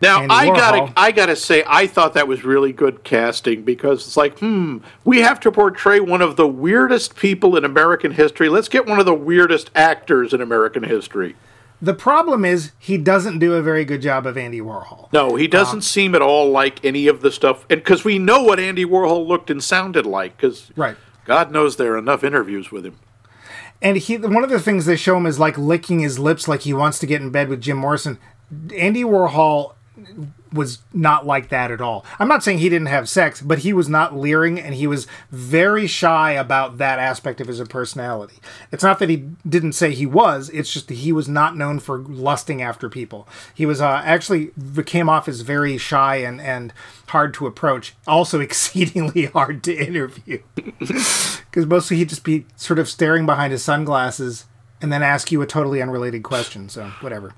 Now Andy I Warhol. gotta I gotta say I thought that was really good casting because it's like hmm we have to portray one of the weirdest people in American history. Let's get one of the weirdest actors in American history. the problem is he doesn't do a very good job of Andy Warhol. No, he Um, doesn't seem at all like any of the stuff, and because we know what Andy Warhol looked and sounded like, because Right. God knows there are enough interviews with him. And he one of the things they show him is like licking his lips like he wants to get in bed with Jim Morrison. Andy Warhol was not like that at all. I'm not saying he didn't have sex, but he was not leering and he was very shy about that aspect of his personality. It's not that he didn't say he was, it's just that he was not known for lusting after people. He was uh, actually came off as very shy and, and hard to approach, also exceedingly hard to interview. Because mostly he'd just be sort of staring behind his sunglasses and then ask you a totally unrelated question. So, whatever.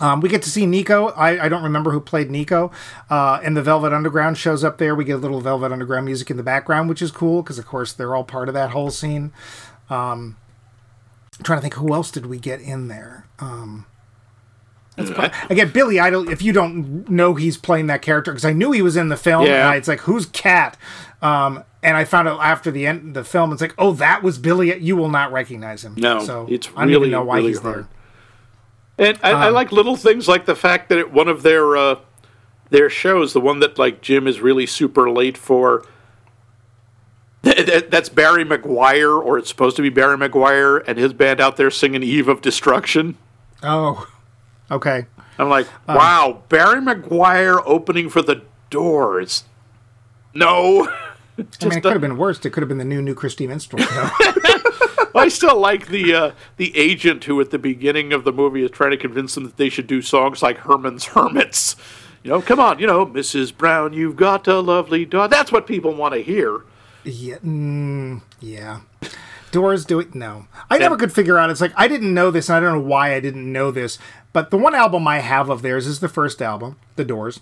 Um, we get to see Nico. I, I don't remember who played Nico. Uh, and the Velvet Underground shows up there. We get a little Velvet Underground music in the background, which is cool because, of course, they're all part of that whole scene. Um, I'm trying to think who else did we get in there. Um, that's pro- again, Billy Idol. If you don't know he's playing that character, because I knew he was in the film. Yeah. and I- it's like who's Cat? Um, and I found out after the end the film, it's like, oh, that was Billy. You will not recognize him. No, so it's I don't really, even know why really he's hard. there. And I, Um, I like little things like the fact that at one of their uh, their shows, the one that like Jim is really super late for, th- th- that's Barry McGuire, or it's supposed to be Barry McGuire and his band out there singing "Eve of Destruction." Oh, okay. I'm like, Uh. wow, Barry McGuire opening for the Doors. No, I mean, it could have been worse. It could have been the new new Christy Minstrel. I still like the uh, the agent who at the beginning of the movie is trying to convince them that they should do songs like Herman's Hermits. You know, come on, you know, Mrs. Brown, you've got a lovely daughter. That's what people want to hear. yeah, mm, yeah. Doors do it. No, I never could figure out. It's like I didn't know this, and I don't know why I didn't know this. But the one album I have of theirs is the first album, The Doors.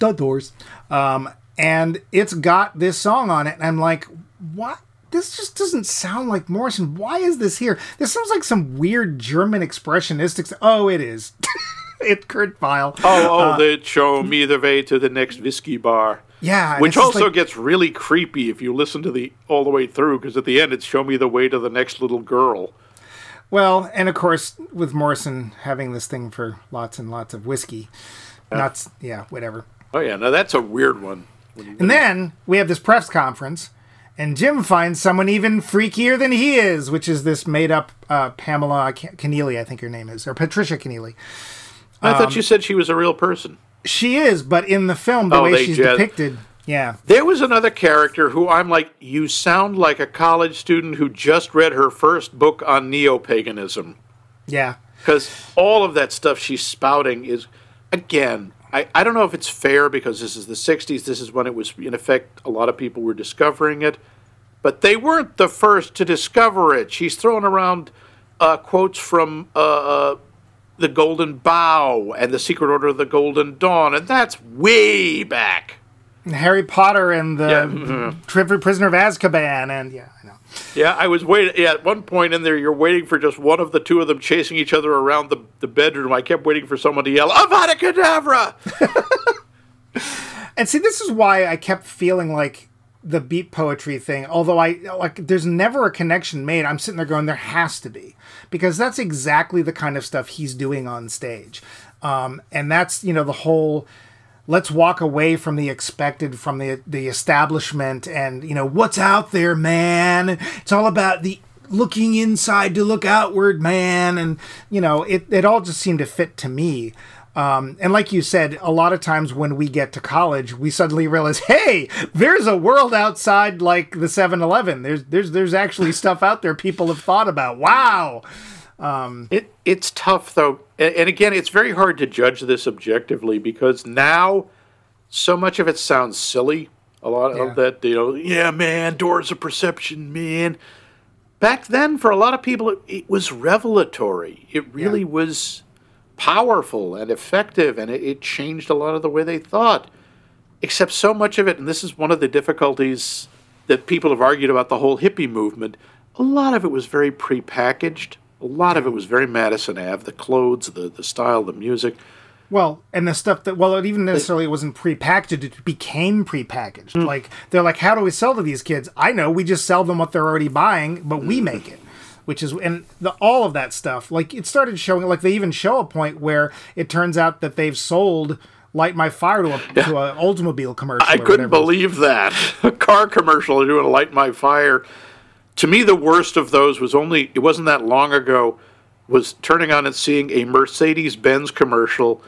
The Doors. Um, and it's got this song on it, and I'm like, what? This just doesn't sound like Morrison. Why is this here? This sounds like some weird German expressionistic. Oh, it is. it's Kurt Weill. Oh, oh, uh, they show me the way to the next whiskey bar. yeah. Which also like- gets really creepy if you listen to the all the way through, because at the end it's show me the way to the next little girl. Well, and of course, with Morrison having this thing for lots and lots of whiskey, not yeah, whatever. Oh yeah, now that's a weird one. And then we have this press conference, and Jim finds someone even freakier than he is, which is this made-up uh, Pamela Ke- Kennealy, I think her name is, or Patricia Kennealy. I um, thought you said she was a real person. She is, but in the film, the Oh, way she's just- depicted, yeah, There was another character who I'm like, you sound like a college student who just read her first book on neo paganism. yeah, Because all of that stuff she's spouting is, again, I, I don't know if it's fair because this is the 60s. This is when it was, in effect, a lot of people were discovering it. But they weren't the first to discover it. She's throwing around uh, quotes from uh, uh, The Golden Bough and The Secret Order of the Golden Dawn, and that's way back. Harry Potter and the Yeah, mhm. Prisoner of Azkaban, and yeah, I know. Yeah, I was waiting. Yeah, at one point in there, you're waiting for just one of the two of them chasing each other around the, the bedroom. I kept waiting for someone to yell, Avada Kedavra! And see, this is why I kept feeling like the beat poetry thing. Although I like, there's never a connection made. I'm sitting there going, there has to be, because that's exactly the kind of stuff he's doing on stage, um, and that's you know the whole. Let's walk away from the expected, from the the establishment, and you know what's out there, man. It's all about the looking inside to look outward, man, and you know it. It all just seemed to fit to me. Um, and like you said, a lot of times when we get to college, we suddenly realize, hey, there's a world outside like the 7-Eleven. There's there's there's actually stuff out there people have thought about. Wow. Um, it it's tough though, and, and again, it's very hard to judge this objectively because now so much of it sounds silly. A lot yeah. of that, you know, yeah, man, doors of perception, man. Back then, for a lot of people, it, it was revelatory. It really yeah. was powerful and effective, and it, it changed a lot of the way they thought. Except so much of it, and this is one of the difficulties that people have argued about the whole hippie movement, a lot of it was very prepackaged. A lot of it was very Madison Ave, the clothes, the, the style, the music. Well, and the stuff that well, it even necessarily wasn't prepackaged; it became prepackaged. Mm. Like they're like, how do we sell to these kids? I know, we just sell them what they're already buying, but we hmm. make it which is and the all of that stuff like it started showing like they even show a point where it turns out that they've sold light my fire to a yeah. to an Oldsmobile commercial. I couldn't believe that a car commercial doing light my fire. To me, the worst of those was only it wasn't that long ago. Was turning on and seeing a Mercedes Benz commercial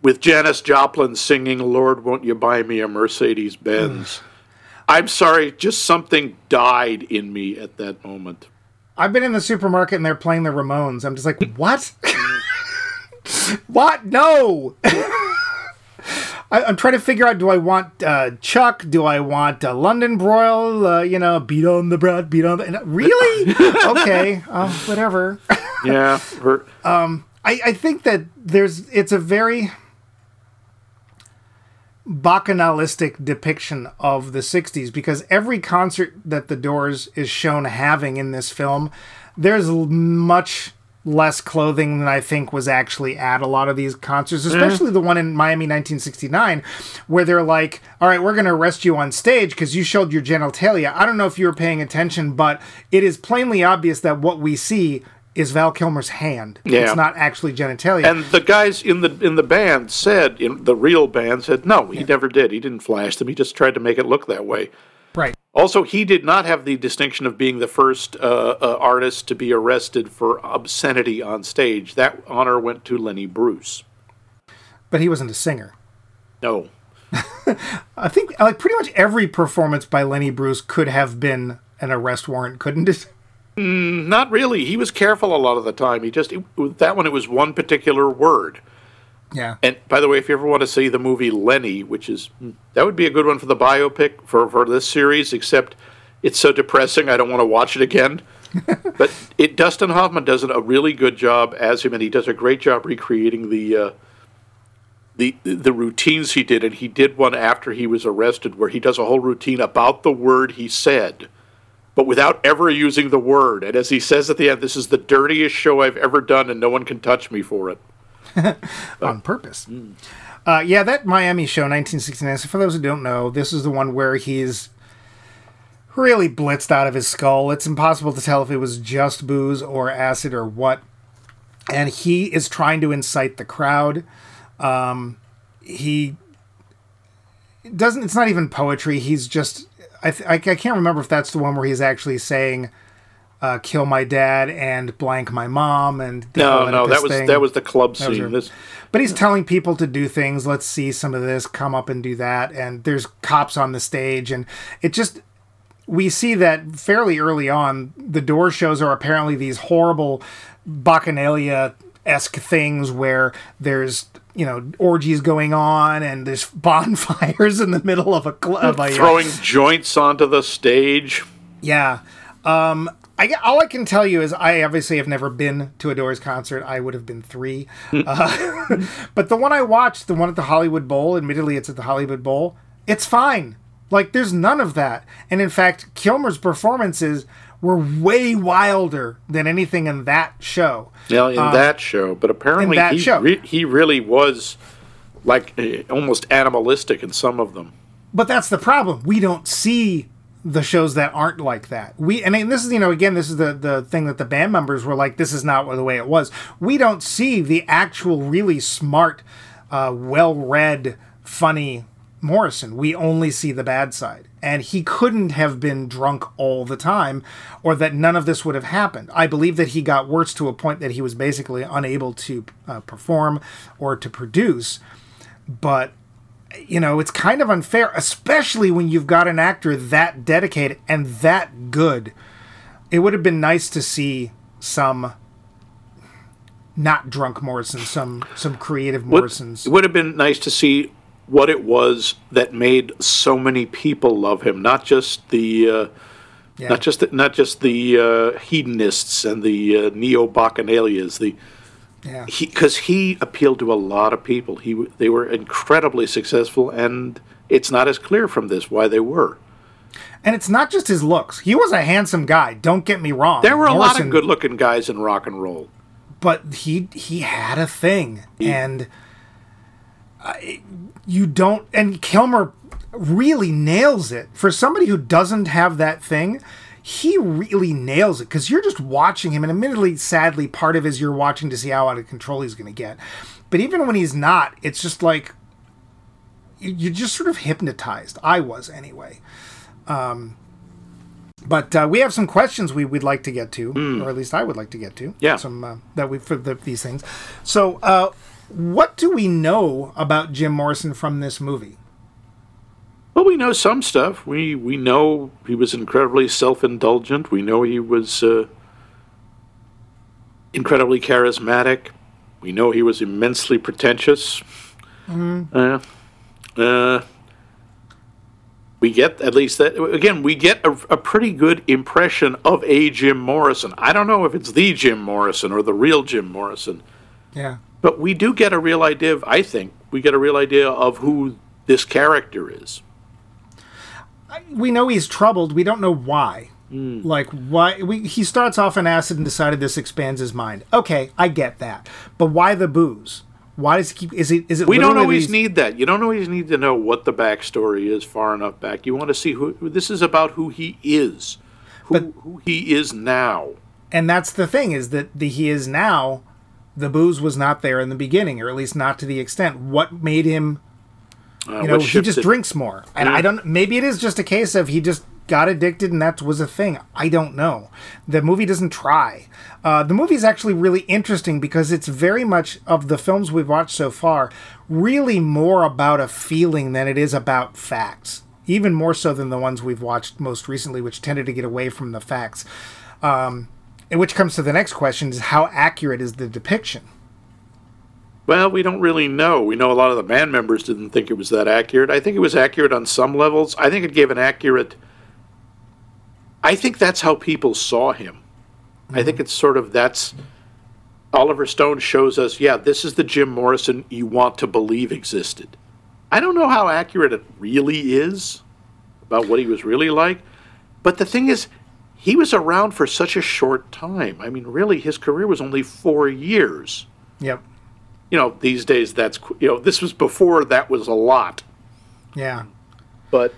with Janis Joplin singing "Lord, won't you buy me a Mercedes Benz." I'm sorry, just something died in me at that moment. I've been in the supermarket and they're playing the Ramones. I'm just like, what? what? No. I, am trying to figure out: Do I want uh, Chuck? Do I want uh, London Broil? Uh, you know, beat on the bread, beat on the. Really? okay, uh, whatever. yeah. um, I, I think that there's. It's a very bacchanalistic depiction of the 60s because every concert that the Doors is shown having in this film, there's much less clothing than I think was actually at a lot of these concerts, especially mm. the one in Miami 1969, where they're like, all right, we're going to arrest you on stage because you showed your genitalia. I don't know if you were paying attention, but it is plainly obvious that what we see is Val Kilmer's hand. Yeah. It's not actually genitalia. And the guys in the in the band said, in the real band said, no, he yeah. never did. He didn't flash them. He just tried to make it look that way. Also, he did not have the distinction of being the first uh, uh, artist to be arrested for obscenity on stage. That honor went to Lenny Bruce. But he wasn't a singer. No. I think like pretty much every performance by Lenny Bruce could have been an arrest warrant, couldn't it? Mm, not really. He was careful a lot of the time. He just it, that one. It was one particular word. Yeah. And by the way, if you ever want to see the movie Lenny, which is that would be a good one for the biopic for for this series, except it's so depressing I don't want to watch it again. but it Dustin Hoffman does a really good job as him, and he does a great job recreating the. Uh, the, the routines he did, and he did one after he was arrested, where he does a whole routine about the word he said, but without ever using the word. And as he says at the end, this is the dirtiest show I've ever done, and no one can touch me for it. On purpose. Uh, yeah, that Miami show, 1969. So for those who don't know, this is the one where he's really blitzed out of his skull. It's impossible to tell if it was just booze or acid or what. And he is trying to incite the crowd. Um, he doesn't. It's not even poetry. He's just I, th- I, I can't remember if that's the one where he's actually saying uh, "kill my dad" and blank my mom and no, no, that was thing. that was the club scene. This, but he's telling people to do things. Let's see some of this. Come up and do that. And there's cops on the stage, and it just we see that fairly early on. The door shows are apparently these horrible bacchanalia esque things where there's you know orgies going on and there's bonfires in the middle of a club throwing joints onto the stage yeah um I, all I can tell you is I obviously have never been to a Doors concert. I would have been three. uh, but the one I watched, the one at the Hollywood Bowl, admittedly it's at the Hollywood Bowl, it's fine. Like there's none of that. And in fact, Kilmer's performances were way wilder than anything in that show. Yeah, in um, that show, but apparently he show. Re- he really was like uh, almost animalistic in some of them. But that's the problem. We don't see the shows that aren't like that. We and this is you know again this is the the thing that the band members were like this is not the way it was. We don't see the actual really smart, uh, well-read, funny Morrison. We only see the bad side. And he couldn't have been drunk all the time or that none of this would have happened. I believe that he got worse to a point that he was basically unable to uh, perform or to produce. But you know, it's kind of unfair, especially when you've got an actor that dedicated and that good. It would have been nice to see some not drunk Morrison, some some creative Morrisons. It would have been nice to see what it was that made so many people love him, not just the uh, Yeah. not just the, not just the uh, hedonists and the uh, neo bacchanalias, the yeah. because he, appealed to a lot of people. He they were incredibly successful, and it's not as clear from this why they were. And it's not just his looks. He was a handsome guy. Don't get me wrong. There were a lot of good-looking guys in rock and roll. but he he had a thing, and I, you don't. And Kilmer really nails it for somebody who doesn't have that thing. He really nails it because you're just watching him, and admittedly, sadly, part of it is you're watching to see how out of control he's going to get. But even when he's not, it's just like you- you're just sort of hypnotized. I was anyway. Um, but uh, we have some questions we would like to get to, or at least I would like to get to. Yeah. Some uh, that we for the, these things. So, uh, what do we know about Jim Morrison from this movie? Well, we know some stuff. We we know he was incredibly self-indulgent. We know he was uh, incredibly charismatic. We know he was immensely pretentious. Uh, uh, we get at least that again. We get a, a pretty good impression of a Jim Morrison. I don't know if it's the Jim Morrison or the real Jim Morrison. Yeah. But we do get a real idea of, I think, we get a real idea of who this character is. We know he's troubled. We don't know why. Hmm. Like why we, he starts off on acid and decided this expands his mind. Okay, I get that. But why the booze? Why does he keep? Is it? Is it? We don't always these- need that. You don't always need to know what the backstory is far enough back. You want to see who this is about who he is, who, who he is now. and that's the thing is that the he is now the booze was not there in the beginning or at least not to the extent what made him Uh, you know he just drinks more. And i don't maybe it is just a case of he just got addicted and that was a thing. I don't know. The movie doesn't try. Uh, the movie is actually really interesting because it's very much of the films we've watched so far really more about a feeling than it is about facts. Even more so than the ones we've watched most recently which tended to get away from the facts. Um, and which comes to the next question is how accurate is the depiction Well, we don't really know. We know a lot of the band members didn't think it was that accurate. I think it was accurate on some levels. I think it gave an accurate. I think that's how people saw him. I think it's sort of that's. Oliver Stone shows us, yeah, this is the Jim Morrison you want to believe existed. I don't know how accurate it really is about what he was really like, but the thing is, he was around for such a short time. I mean, really, his career was only four years yep you know, these days that's you know, this was before that was a lot. yeah But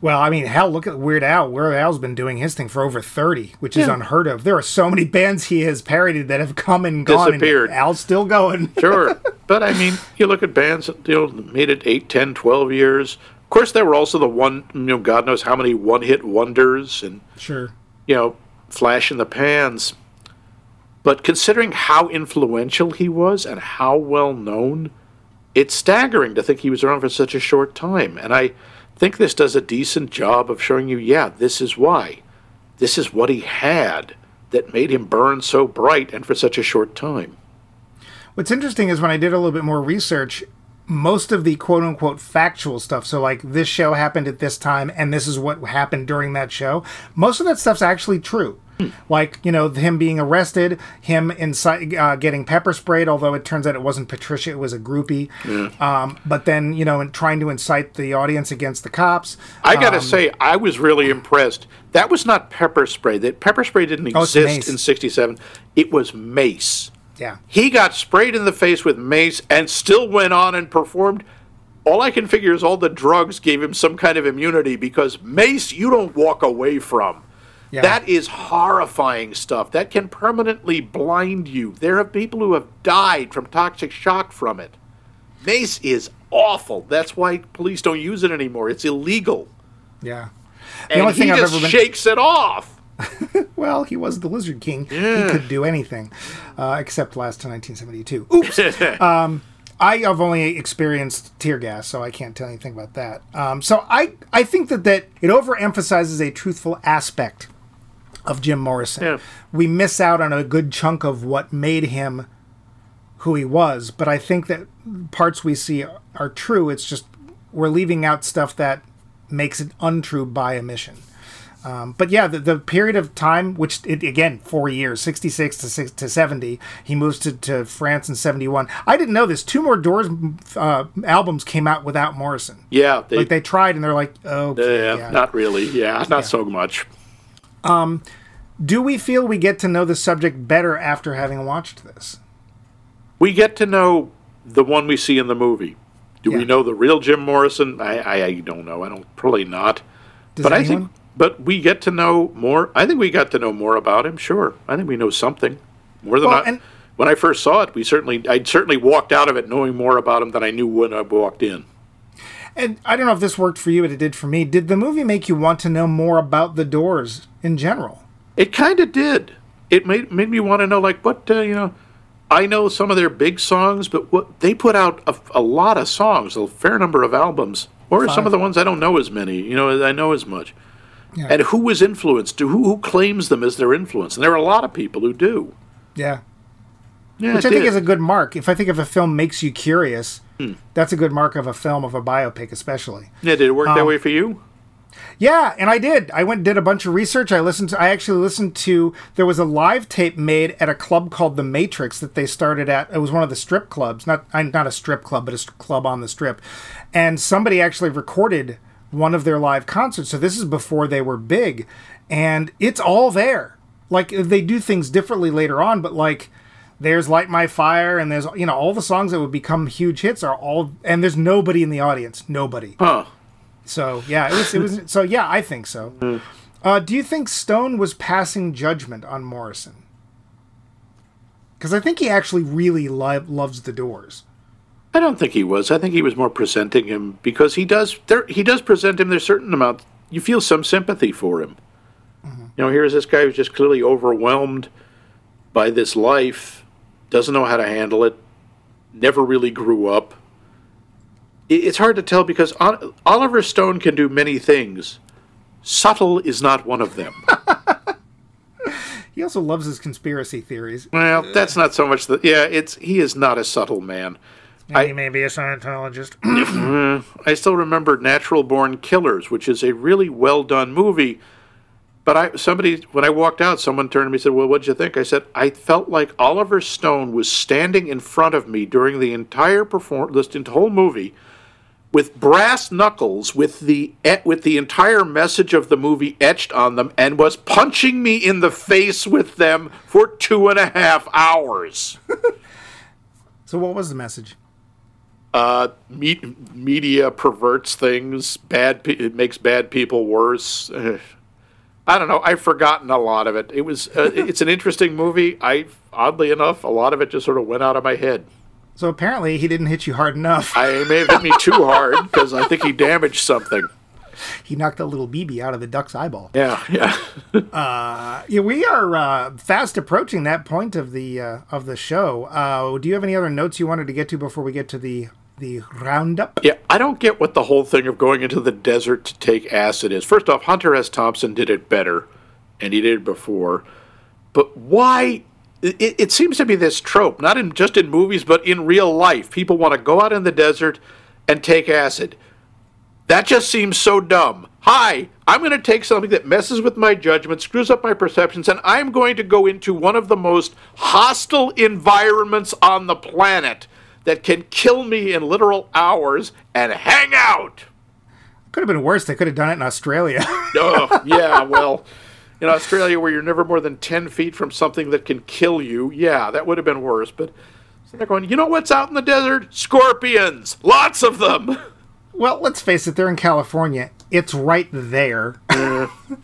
Well, I mean, hell, look at Weird Al. Weird Al's been doing his thing for over 30, which is unheard of. There are so many bands he has parodied that have come and gone. Disappeared. And Al's still going. sure, but I mean, you look at bands that you know made it 8, 10, 12 years. Of course, there were also the one, you know, God knows how many one-hit wonders and sure. you know, flash in the pans. But considering how influential he was and how well known, it's staggering to think he was around for such a short time. And I think this does a decent job of showing you, yeah, this is why. This is what he had that made him burn so bright and for such a short time. What's interesting is when I did a little bit more research, most of the quote unquote factual stuff, so like this show happened at this time and this is what happened during that show, most of that stuff's actually true. Like, you know, him being arrested, him inside, uh, getting pepper sprayed, although it turns out it wasn't Patricia, it was a groupie. Um, but then, you know, and trying to incite the audience against the cops. I got to say, I was really impressed. That was not pepper spray. That pepper spray didn't Oh, exist in '67. It was mace. Yeah. He got sprayed in the face with mace and still went on and performed all I can figure is all the drugs gave him some kind of immunity because mace you don't walk away from. Yeah. That is horrifying stuff. That can permanently blind you. There are people who have died from toxic shock from it. Mace is awful. That's why police don't use it anymore. It's illegal. Yeah. The And only he I've just been shakes it off. well, he was the Lizard King. He could do anything, uh, except last to 1972. Oops. I have only experienced tear gas, so I can't tell anything about that. Um, so I, I think that, that it overemphasizes a truthful aspect of Jim Morrison. Yeah. We miss out on a good chunk of what made him who he was, but I think that parts we see are true. It's just we're leaving out stuff that makes it untrue by omission. Um, but yeah, the, the period of time, which it, again, four years, 66 to, six, to 70, he moves to, to France in 71. I didn't know this. Two more Doors uh, albums came out without Morrison. yeah, they, Like they tried and they're like, oh, yeah, not really. Yeah, not so much. Um, do we feel we get to know the subject better after having watched this? We get to know the one we see in the movie. Do Yeah. we know the real Jim Morrison? I, I, I don't know. I don't probably not. Does but I think, but we get to know more. I think we got to know more about him. Sure, I think we know something more than Well, I. when I first saw it, we certainly, I certainly walked out of it knowing more about him than I knew when I walked in. And I don't know if this worked for you, but it did for me. Did the movie make you want to know more about the Doors in general? It kind of did. It made made me want to know, like, what uh, you know. I know some of their big songs, but what they put out a, a lot of songs, a fair number of albums, or some of the ones I don't know as many. You know, I know as much. Yeah. And who was influenced? Who who claims them as their influence? And there are a lot of people who do. Yeah. Yeah, Which I think is a good mark. If I think if a film makes you curious, Hmm. that's a good mark of a film, of a biopic especially. yeah. Did it work Um, that way for you? Yeah, and I did. I went and did a bunch of research. I listened to I actually listened to there was a live tape made at a club called The Matrix that they started at. It was one of the strip clubs, not not a strip club, but a club on the strip. And somebody actually recorded one of their live concerts. So this is before they were big, and it's all there. Like they do things differently later on, but like there's Light My Fire and there's you know all the songs that would become huge hits are all and there's nobody in the audience, nobody. Huh. So yeah, it was. It was. So yeah, I think so. Uh, do you think Stone was passing judgment on Morrison? Because I think he actually really lo- loves the Doors. I don't think he was. I think he was more presenting him because he does. There, he does present him. There's certain amount. You feel some sympathy for him. You know, here's this guy who's just clearly overwhelmed by this life, doesn't know how to handle it, never really grew up. It's hard to tell because Oliver Stone can do many things. Subtle is not one of them. He also loves his conspiracy theories. well, that's not so much the. Yeah, it's he is not a subtle man. I- he may be a Scientologist. I still remember Natural Born Killers, which is a really well done movie. But I somebody when I walked out, someone turned to me and said, "Well, what'd you think?" I said, "I felt like Oliver Stone was standing in front of me during the entire perform this whole movie." With brass knuckles, with the et- with the entire message of the movie etched on them, and was punching me in the face with them for two and a half hours. so what was the message? uh, me- media perverts things. Bad, pe- it makes bad people worse. Uh, I don't know. I've forgotten a lot of it. It was. Uh, it's an interesting movie. I, oddly enough, a lot of it just sort of went out of my head. So apparently he didn't hit you hard enough. I may have hit me too hard because I think he damaged something. He knocked a little BB out of the duck's eyeball. Yeah, yeah. Yeah, we are uh, fast approaching that point of the uh, of the show. Uh, do you have any other notes you wanted to get to before we get to the the roundup? Yeah, I don't get what the whole thing of going into the desert to take acid is. First off, Hunter S. Thompson did it better, and he did it before. But why? It, it seems to be this trope, not in just in movies, but in real life. People want to go out in the desert and take acid. That just seems so dumb. Hi, I'm going to take something that messes with my judgment, screws up my perceptions, and I'm going to go into one of the most hostile environments on the planet that can kill me in literal hours and hang out. Could have been worse. They could have done it in Australia. Oh, yeah, well, in Australia, where you're never more than 10 feet from something that can kill you, yeah, that would have been worse. But so they're going, you know what's out in the desert? Scorpions! Lots of them! Well, let's face it, they're in California. It's right there. Mm.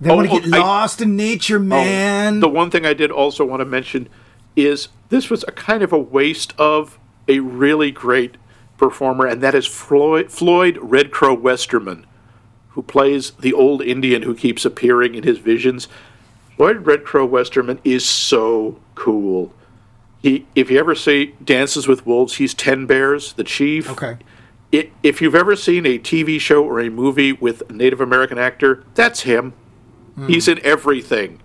they Oh, want to oh, get I- lost in nature, oh, man. The one thing I did also want to mention is this was a kind of a waste of a really great performer, and that is Floyd, Floyd Red Crow Westerman, who plays the old Indian who keeps appearing in his visions. Floyd Red Crow Westerman is so cool. He, if you ever see Dances with Wolves, he's Ten Bears, the chief. okay. It, if you've ever seen a TV show or a movie with a Native American actor, that's him. Hmm. He's in everything.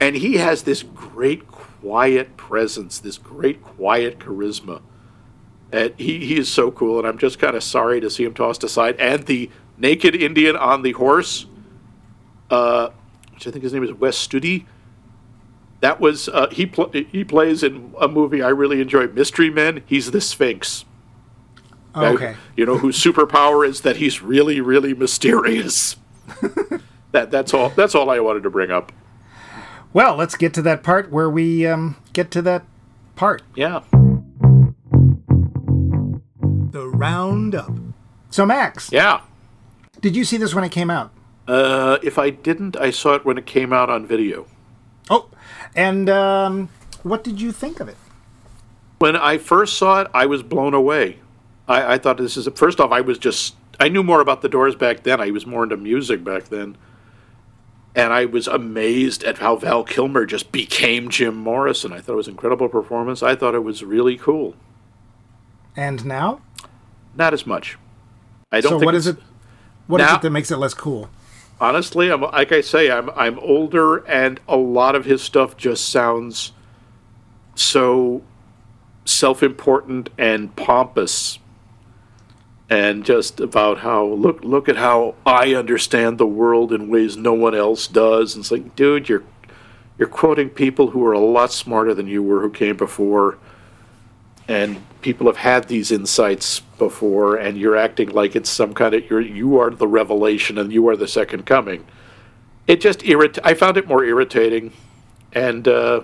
And he has this great quiet presence, this great quiet charisma. And he, he is so cool, and I'm just kind of sorry to see him tossed aside. And the naked Indian on the horse, uh, which I think his name is Wes Studi, that was, uh, he, pl- he plays in a movie I really enjoy, Mystery Men. He's the Sphinx Okay. you know, whose superpower is that he's really, really mysterious. that that's all. That's all I wanted to bring up. Well, let's get to that part where we um, get to that part. Yeah. The roundup. So, Max, Yeah. did you see this when it came out? Uh, if I didn't, I saw it when it came out on video. Oh, and um, what did you think of it? When I first saw it, I was blown away. I, I thought this is first off, I was just I knew more about the Doors back then. I was more into music back then, and I was amazed at how Val Kilmer just became Jim Morrison. I thought it was an incredible performance. I thought it was really cool. And now? Not as much. I don't. So, think what is it? What is Now- it that makes it less cool? honestly, I'm like I say, I'm I'm older, and a lot of his stuff just sounds so self-important and pompous, and just about how look look at how I understand the world in ways no one else does. And it's like, dude, you're you're quoting people who are a lot smarter than you were, who came before, and people have had these insights before, and you're acting like it's some kind of you're you are the revelation and you are the second coming. It just irrit. I found it more irritating, and uh,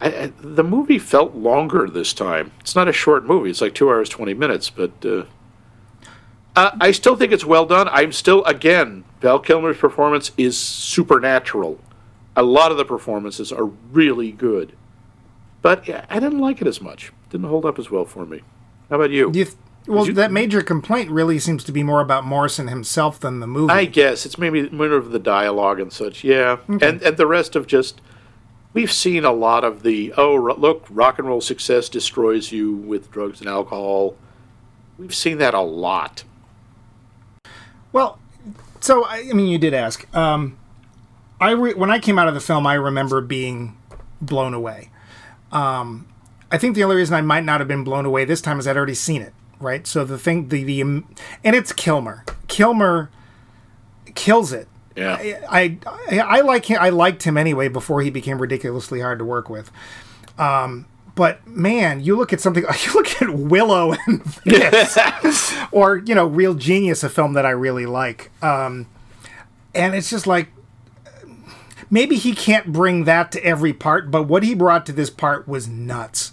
I, I, the movie felt longer this time. It's not a short movie; it's like two hours twenty minutes, but. Uh, uh, I still think it's well done. I'm still, again, Val Kilmer's performance is supernatural. A lot of the performances are really good. But yeah, I didn't like it as much. Didn't hold up as well for me. How about you? You th- well, you- that major complaint really seems to be more about Morrison himself than the movie. I guess it's maybe more of the dialogue and such. Yeah, and and the rest of just we've seen a lot of the oh look rock and roll success destroys you with drugs and alcohol. We've seen that a lot. Well, so I, I mean, you did ask. Um, I re- when I came out of the film, I remember being blown away. Um, I think the only reason I might not have been blown away this time is I'd already seen it, right? So the thing, the the, and it's Kilmer. Kilmer kills it. Yeah, I, I I like him. I liked him anyway before he became ridiculously hard to work with. Um, but man, you look at something. You look at Willow and this, or you know, Real Genius, a film that I really like. Um, and it's just like maybe he can't bring that to every part, but what he brought to this part was nuts.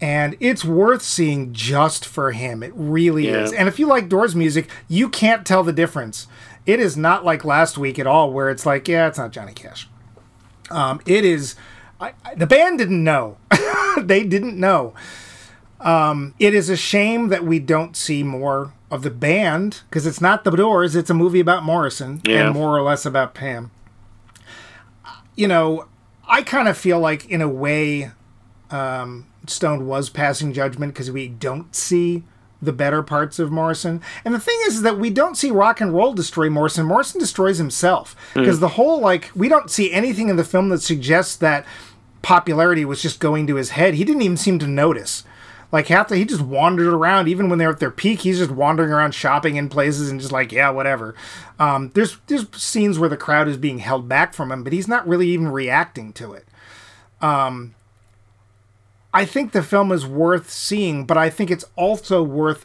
And it's worth seeing just for him. It really Yeah. is. And if you like Doors music, you can't tell the difference. It is not like last week at all, where it's like, yeah, it's not Johnny Cash. Um, it is. I, I- the band didn't know. they didn't know. Um, it is a shame that we don't see more of the band because it's not the Doors. It's a movie about Morrison Yeah. and more or less about Pam. You know, I kind of feel like, in a way, um, Stone was passing judgment because we don't see the better parts of Morrison. And the thing is is that we don't see rock and roll destroy Morrison. Morrison destroys himself because the whole like we don't see anything in the film that suggests that popularity was just going to his head. He didn't even seem to notice. Like half the he just wandered around. Even when they're at their peak, he's just wandering around shopping in places and just like yeah, whatever. Um, there's there's scenes where the crowd is being held back from him, but he's not really even reacting to it. I think the film is worth seeing, but I think it's also worth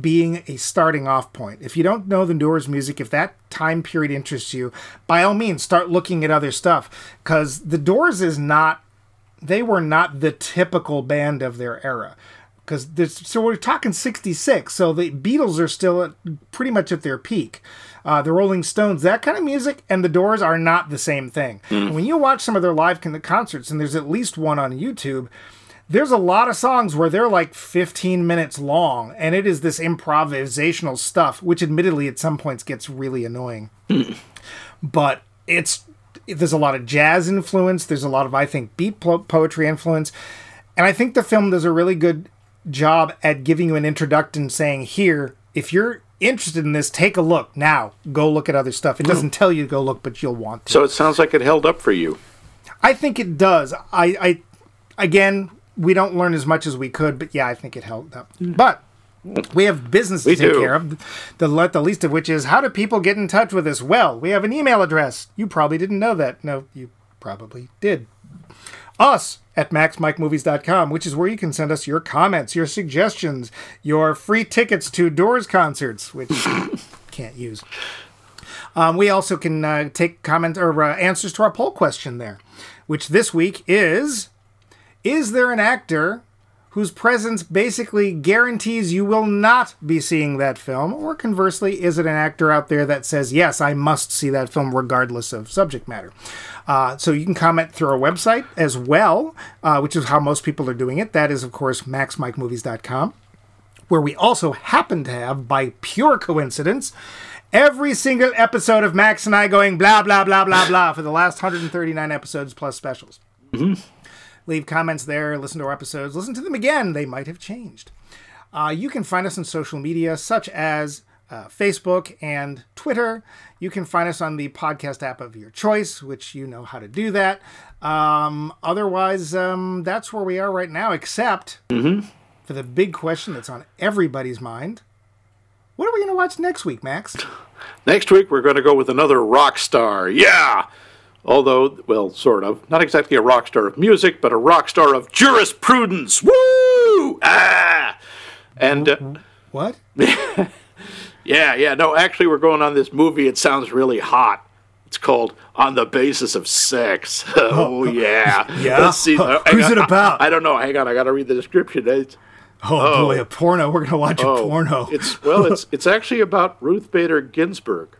being a starting off point. If you don't know the Doors music, if that time period interests you, by all means start looking at other stuff because the Doors is not they were not the typical band of their era. because so we're talking 66 so the beatles are still at, pretty much at their peak uh, the rolling stones that kind of music and the doors are not the same thing and when you watch some of their live con- concerts and there's at least one on youtube there's a lot of songs where they're like 15 minutes long and it is this improvisational stuff which admittedly at some points gets really annoying. Hmm. But it's there's a lot of jazz influence there's a lot of i think beat po- poetry influence and i think the film does a really good job at giving you an introduction saying here if you're interested in this take a look. Now go look at other stuff. It hmm. doesn't tell you to go look but you'll want to. So it sounds like it held up for you. i think it does. I i again we don't learn as much as we could but yeah i think it held up but we have business to We take do. care of. The, le- the least of which is how do people get in touch with us? Well, we have an email address. You probably didn't know that. No, you probably did. Us at maxmikemovies.com, which is where you can send us your comments, your suggestions, your free tickets to Doors concerts, which you can't use. Um, we also can uh, take comments or uh, answers to our poll question there, which this week is Is there an actor whose presence basically guarantees you will not be seeing that film? Or conversely, is it an actor out there that says, Yes, I must see that film regardless of subject matter? Uh, so you can comment through our website as well, uh, which is how most people are doing it. That is, of course, maxmikemovies.com where we also happen to have, by pure coincidence, every single episode of Max and I going blah, blah, blah, blah, blah for the last 139 episodes plus specials. Leave comments there, listen to our episodes, listen to them again. They might have changed. Uh, you can find us on social media such as uh, Facebook and Twitter. You can find us on the podcast app of your choice, which you know how to do that. Um, otherwise, um, that's where we are right now, except for the big question that's on everybody's mind. What are we going to watch next week, Max? Next week, we're going to go with another rock star. Yeah! Although, well, sort of. Not exactly a rock star of music, but a rock star of jurisprudence. Woo! Ah! And, uh, What? yeah, yeah, no, actually, we're going on this movie. It sounds really hot. It's called On the Basis of Sex. oh, yeah. Yeah? Let's see. Who's it about? I, I don't know. Hang on. I got to read the description. It's, Oh, boy, a porno. We're going to watch a oh, porno. It's, well, it's, it's actually about Ruth Bader Ginsburg.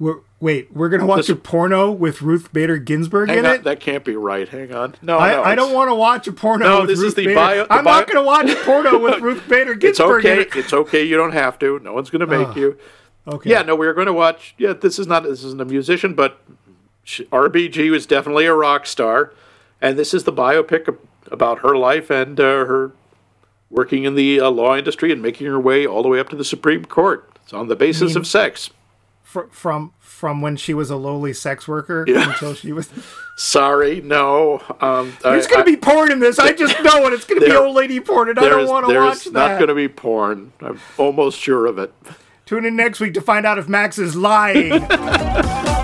We're, wait, we're going to watch a porno with Ruth Bader Ginsburg Hang in on. it? That can't be right. Hang on. No, no. I, I don't want to watch a porno No, with this Ruth is the Bader. bio- the I'm not going to watch a porno with Ruth Bader It's Ginsburg in okay. it. It's okay. You don't have to. No one's going to make you. Okay. Yeah, no, we are going to watch. Yeah, this is not. This isn't a musician, but she, RBG was definitely a rock star, and this is the biopic about her life and uh, her working in the uh, law industry and making her way all the way up to the Supreme Court. It's on the basis of sex. Fr- from from when she was a lowly sex worker Yeah. until she was. Sorry, no. Um, There's going to be porn in this. I just know it. It's going to be old lady porn, and I don't want to there's watch not going to be porn. I'm almost sure of it. Tune in next week to find out if Max is lying.